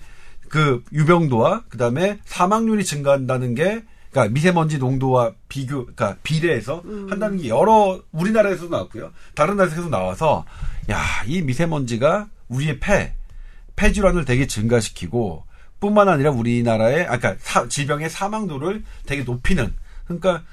그 유병도와 그 다음에 사망률이 증가한다는 게 그러니까 미세먼지 농도와 비교, 그러니까 비례해서 한다는 게 여러 우리나라에서도 나왔고요. 다른 나라에서 계속 나와서 야, 이 미세먼지가 우리의 폐, 폐질환을 되게 증가시키고 뿐만 아니라 우리나라의 아까 그러니까 질병의 사망도를 되게 높이는 그러니까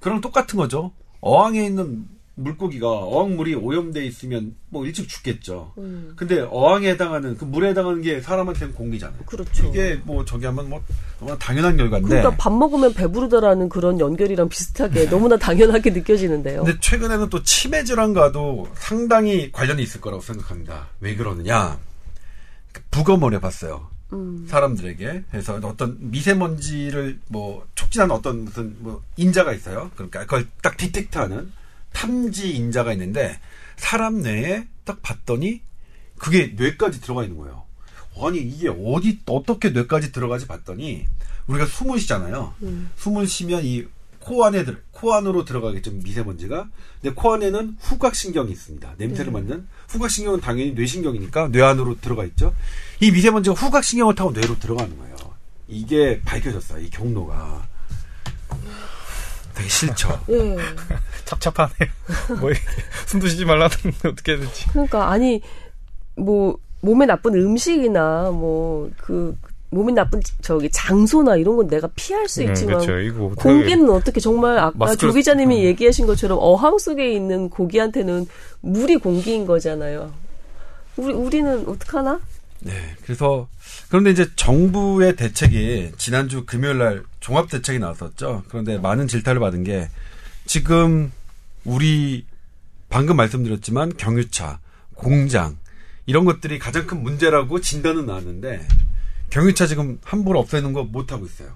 그런 똑같은 거죠. 어항에 있는 물고기가 어항물이 오염돼 있으면 뭐 일찍 죽겠죠. 음. 근데 어항에 해당하는 그 물에 해당하는 게 사람한테는 공기잖아요. 그렇죠. 이게 뭐 저기 하면 뭐 너무나 당연한 결과인데 그러니까 밥 먹으면 배부르다라는 그런 연결이랑 비슷하게 너무나 당연하게 느껴지는데요. 근데 최근에는 또 치매 질환과도 상당히 관련이 있을 거라고 생각합니다. 왜 그러느냐? 부검을 해봤어요. 음. 사람들에게 그래서 어떤 미세먼지를 뭐 촉진하는 어떤 무슨 뭐 인자가 있어요. 그러니까 그걸 딱 디텍트하는 탐지 인자가 있는데 사람 뇌에 딱 봤더니 그게 뇌까지 들어가 있는 거예요. 아니 이게 어디 어떻게 뇌까지 들어가지 봤더니 우리가 숨을 쉬잖아요. 음. 숨을 쉬면 이 코 안에 들, 코 안으로 들어가겠죠 미세먼지가. 근데 코 안에는 후각 신경이 있습니다. 냄새를 네. 맡는 후각 신경은 당연히 뇌신경이니까 뇌 안으로 들어가 있죠. 이 미세먼지가 후각 신경을 타고 뇌로 들어가는 거예요. 이게 밝혀졌어요. 이 경로가. 되게 싫죠. 예. 찹찹하네요. 뭐 숨도 쉬지 말라는 건 어떻게 해야 되지? 그러니까 아니 뭐 몸에 나쁜 음식이나 뭐그 몸에 나쁜 저기 장소나 이런 건 내가 피할 수 음, 있지만 그렇죠. 이거 어떻게- 공기는 어떻게 정말 아까 마스크를 조 기자님이 음. 얘기하신 것처럼 어항 속에 있는 고기한테는 물이 공기인 거잖아요. 우리 우리는 어떡하나? 네. 그래서 그런데 이제 정부의 대책이 지난주 금요일 날 종합 대책이 나왔었죠. 그런데 많은 질타를 받은 게 지금 우리 방금 말씀드렸지만 경유차, 공장 이런 것들이 가장 큰 문제라고 진단은 나왔는데 경유차 지금 함부로 없애는 거 못 하고 있어요.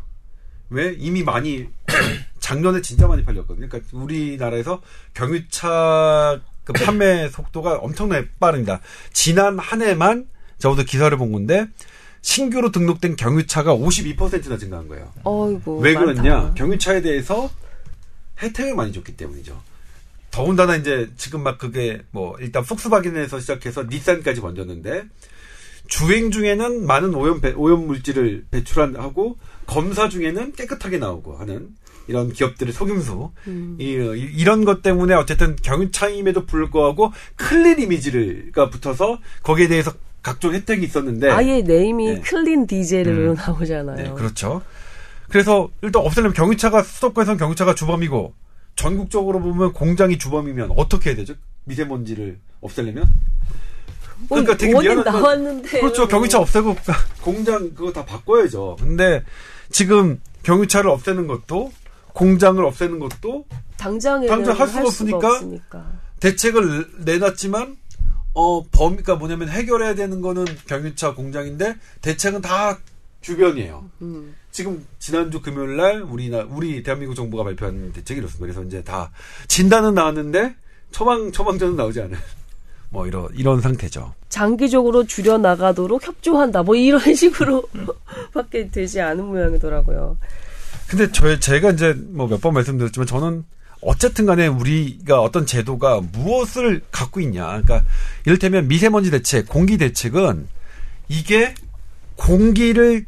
왜? 이미 많이 작년에 진짜 많이 팔렸거든요. 그러니까 우리나라에서 경유차 그 판매 속도가 엄청나게 빠릅니다. 지난 한 해만 저도 기사를 본 건데 신규로 등록된 경유차가 52%나 증가한 거예요. 어이고. 왜 많다. 그러냐? 경유차에 대해서 혜택을 많이 줬기 때문이죠. 더군다나 이제 지금 막 그게 뭐 일단 폭스바겐에서 시작해서 닛산까지 번졌는데 주행 중에는 많은 오염 배- 오염 물질을 배출하고 검사 중에는 깨끗하게 나오고 하는 이런 기업들의 속임수 음. 이, 이- 이런 것 때문에 어쨌든 경유차임에도 불구하고 클린 이미지가 붙어서 거기에 대해서 각종 혜택이 있었는데 아예 name이 네. clean diesel로 음. 나오잖아요. 네, 그렇죠. 그래서 일단 없애려면 경유차가 수도권에서는 경유차가 주범이고 전국적으로 보면 공장이 주범이면 어떻게 해야 되죠? 미세먼지를 없애려면? 뭐 그러니까 되게 미안한 건- 나왔는데 그렇죠. 경유차 없애고 공장 그거 다 바꿔야죠. 근데 지금 경유차를 없애는 것도 공장을 없애는 것도 당장에는 당장 할 수가 없으니까 없으니까. 대책을 내놨지만 어 범위가 뭐냐면 해결해야 되는 거는 경유차 공장인데 대책은 다 주변이에요. 음. 지금 지난주 금요일 날 우리나 우리 대한민국 정부가 발표한 대책이 이렇습니다. 그래서 이제 다 진단은 나왔는데 처방 처방전은 나오지 않은 뭐 이런 이런 상태죠. 장기적으로 줄여 나가도록 협조한다. 뭐 이런 식으로 밖에 되지 않은 모양이더라고요. 근데 저 제가 이제 뭐 몇 번 말씀드렸지만 저는 어쨌든 간에 우리가 어떤 제도가 무엇을 갖고 있냐. 그러니까 이를테면 미세먼지 대책, 공기 대책은 이게 공기를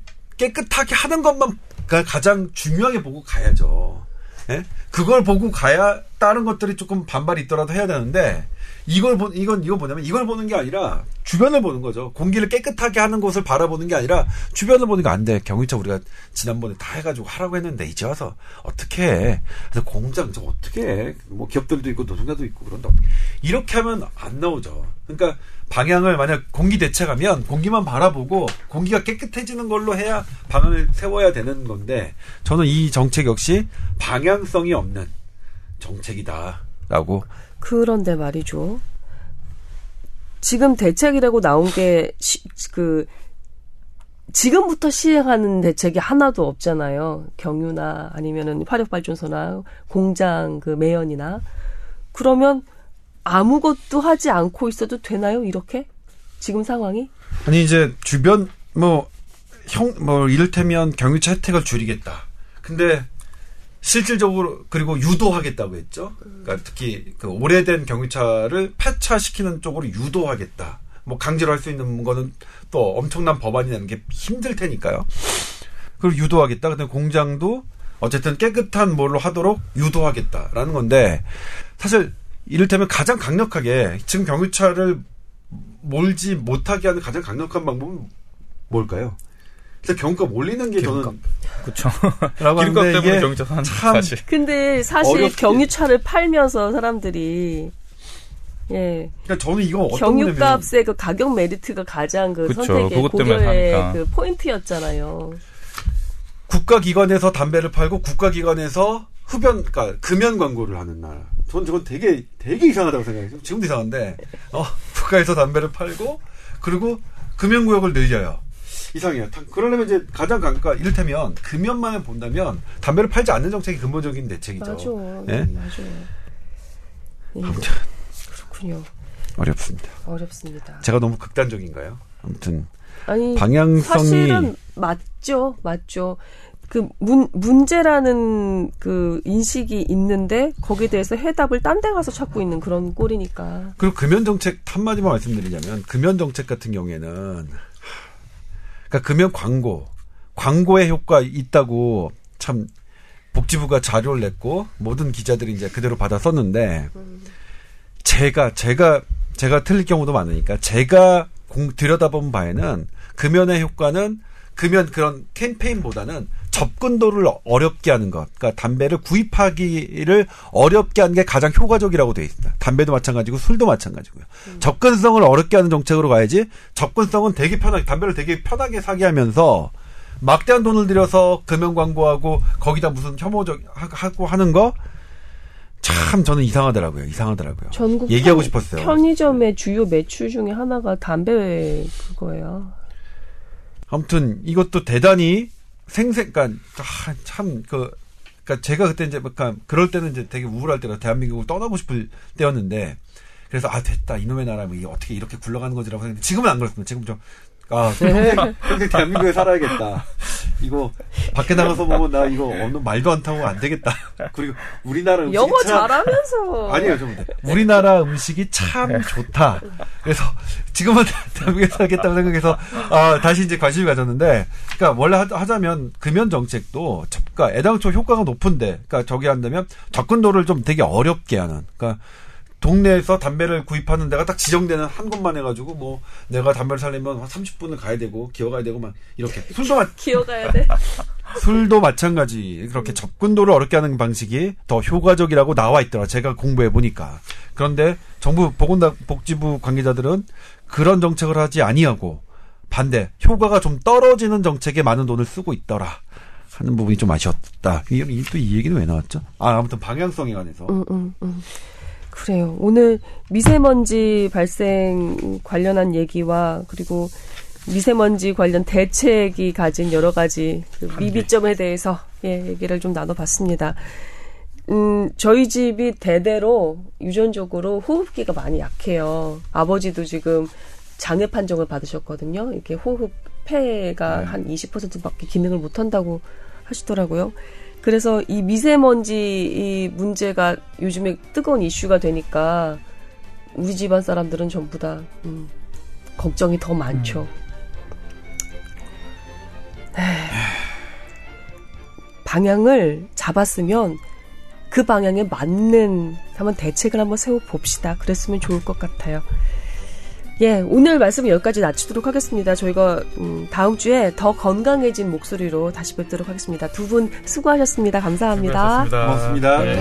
깨끗하게 하는 것만 가- 가장 중요하게 보고 가야죠. 예? 그걸 보고 가야 다른 것들이 조금 반발이 있더라도 해야 되는데 이걸 보 이건 이건 뭐냐면 이걸 보는 게 아니라 주변을 보는 거죠. 공기를 깨끗하게 하는 곳을 바라보는 게 아니라 주변을 보는 게 안 돼. 경유차 우리가 지난번에 다 해가지고 하라고 했는데 이제 와서 어떻게 해? 그래서 공장 좀 어떻게 해? 뭐 기업들도 있고 노동자도 있고 그런다. 이렇게 하면 안 나오죠. 그러니까 방향을 만약 공기 대책하면 공기만 바라보고 공기가 깨끗해지는 걸로 해야 방안을 세워야 되는 건데 저는 이 정책 역시 방향성이 없는 정책이다라고 그런데 말이죠. 지금 대책이라고 나온 게, 시, 그, 지금부터 시행하는 대책이 하나도 없잖아요. 경유나 아니면은 화력발전소나 공장 그 매연이나. 그러면 아무것도 하지 않고 있어도 되나요? 이렇게? 지금 상황이? 아니 이제 주변 뭐 형 뭐 이를테면 경유차 혜택을 줄이겠다. 근데 실질적으로 그리고 유도하겠다고 했죠. 그러니까 특히 그 오래된 경유차를 폐차시키는 쪽으로 유도하겠다. 뭐 강제로 할 수 있는 거는 또 엄청난 법안이 나는 게 힘들 테니까요. 그걸 유도하겠다. 근데 공장도 어쨌든 깨끗한 뭘로 하도록 유도하겠다라는 건데 사실 이를테면 가장 강력하게 지금 경유차를 몰지 못하게 하는 가장 강력한 방법은 뭘까요? 그래서 경유가 몰리는 게 저는 그렇죠. 기름값 때문에 이게 경유차 사는 참 사실. 근데 사실 어렵게. 경유차를 팔면서 사람들이 예 그러니까 저는 이거 경유값의 그 가격 메리트가 가장 그 그쵸, 선택의 그것 때문에 고려의. 그 포인트였잖아요. 국가기관에서 담배를 팔고 국가기관에서 흡연, 그러니까 금연 광고를 하는 나라. 전 저건 되게 되게 이상하다고 생각해요. 지금도 이상한데 어, 국가에서 담배를 팔고 그리고 금연 구역을 늘려요. 이상해요. 다- 그러려면 이제 가장 강, 그러니까 이를테면 금연만을 본다면 담배를 팔지 않는 정책이 근본적인 대책이죠. 맞아, 예? 맞아. 예, 아무튼 그렇군요. 어렵습니다. 어렵습니다. 제가 너무 극단적인가요? 아무튼 아니 방향성이 사실은 맞죠, 맞죠. 그 문, 문제라는 그 인식이 있는데 거기에 대해서 해답을 딴 데 가서 찾고 있는 그런 꼴이니까. 그리고 금연 정책 한마디만 말씀드리자면 금연 정책 같은 경우에는 그러니까 금연 광고. 광고의 효과 있다고 참 복지부가 자료를 냈고 모든 기자들이 이제 그대로 받아 썼는데 제가 제가 제가 틀릴 경우도 많으니까 제가 공, 들여다본 바에는 금연의 효과는 금연 그런 캠페인보다는 접근도를 어렵게 하는 것, 그러니까 담배를 구입하기를 어렵게 하는 게 가장 효과적이라고 되어 있습니다. 담배도 마찬가지고 술도 마찬가지고요. 접근성을 어렵게 하는 정책으로 가야지 접근성은 되게 편하게 담배를 되게 편하게 사게 하면서 막대한 돈을 들여서 금연 광고하고 거기다 무슨 혐오적 하- 하고 하는 거 참 저는 이상하더라고요. 이상하더라고요. 전국 얘기하고 편- 싶었어요. 편의점의 주요 매출 중에 하나가 담배 그거예요. 아무튼 이것도 대단히 생생, 그러니까 아, 참 그, 그러니까 제가 그때 이제 약간 그럴 때는 이제 되게 우울할 때라 대한민국을 떠나고 싶을 때였는데 그래서 아 됐다 이놈의 나라 뭐 이게 어떻게 이렇게 굴러가는 거지라고 생각했는데 지금은 안 그렇습니다. 지금 좀 아, 평생, 대한민국에 살아야겠다. 이거, 밖에 나가서 보면 나 이거 어느 말도 안 타고 안 되겠다. 그리고 우리나라 음식이 영어 참- 잘하면서. 아니요, 좀 우리나라 음식이 참 좋다. 그래서 지금은 대한민국에 살겠다고 생각해서 아, 다시 이제 관심을 가졌는데, 그러니까 원래 하- 하자면 금연 정책도 접- 그러니까 애당초 효과가 높은데, 그러니까 저기 한다면 접근도를 좀 되게 어렵게 하는, 그러니까 동네에서 담배를 구입하는 데가 딱 지정되는 한 곳만 해가지고 뭐 내가 담배를 살려면 한 30분을 가야 되고 기어가야 되고 막 이렇게 술도 마, 기어가야 돼. 술도 마찬가지 그렇게 접근도를 어렵게 하는 방식이 더 효과적이라고 나와 있더라 제가 공부해 보니까 그런데 정부 보건복지부 관계자들은 그런 정책을 하지 아니하고 반대 효과가 좀 떨어지는 정책에 많은 돈을 쓰고 있더라 하는 부분이 좀 아쉬웠다. 또이 얘기는 왜 나왔죠? 아 아무튼 방향성에 관해서. 음, 음, 음. 그래요. 오늘 미세먼지 발생 관련한 얘기와 그리고 미세먼지 관련 대책이 가진 여러 가지 그 미비점에 대해서 예, 얘기를 좀 나눠봤습니다. 음, 저희 집이 대대로 유전적으로 호흡기가 많이 약해요. 아버지도 지금 장애 판정을 받으셨거든요. 이렇게 호흡 폐가 네. 한 20%밖에 기능을 못 한다고 하시더라고요. 그래서 이 미세먼지 이 문제가 요즘에 뜨거운 이슈가 되니까 우리 집안 사람들은 전부 다 음, 걱정이 더 많죠. 음. 방향을 잡았으면 그 방향에 맞는 한번 대책을 한번 세워 봅시다. 그랬으면 좋을 것 같아요. 예, 오늘 말씀 여기까지 낮추도록 하겠습니다. 저희가 음, 다음 주에 더 건강해진 목소리로 다시 뵙도록 하겠습니다. 두 분 수고하셨습니다. 감사합니다. 수고하셨습니다. 고맙습니다. 네.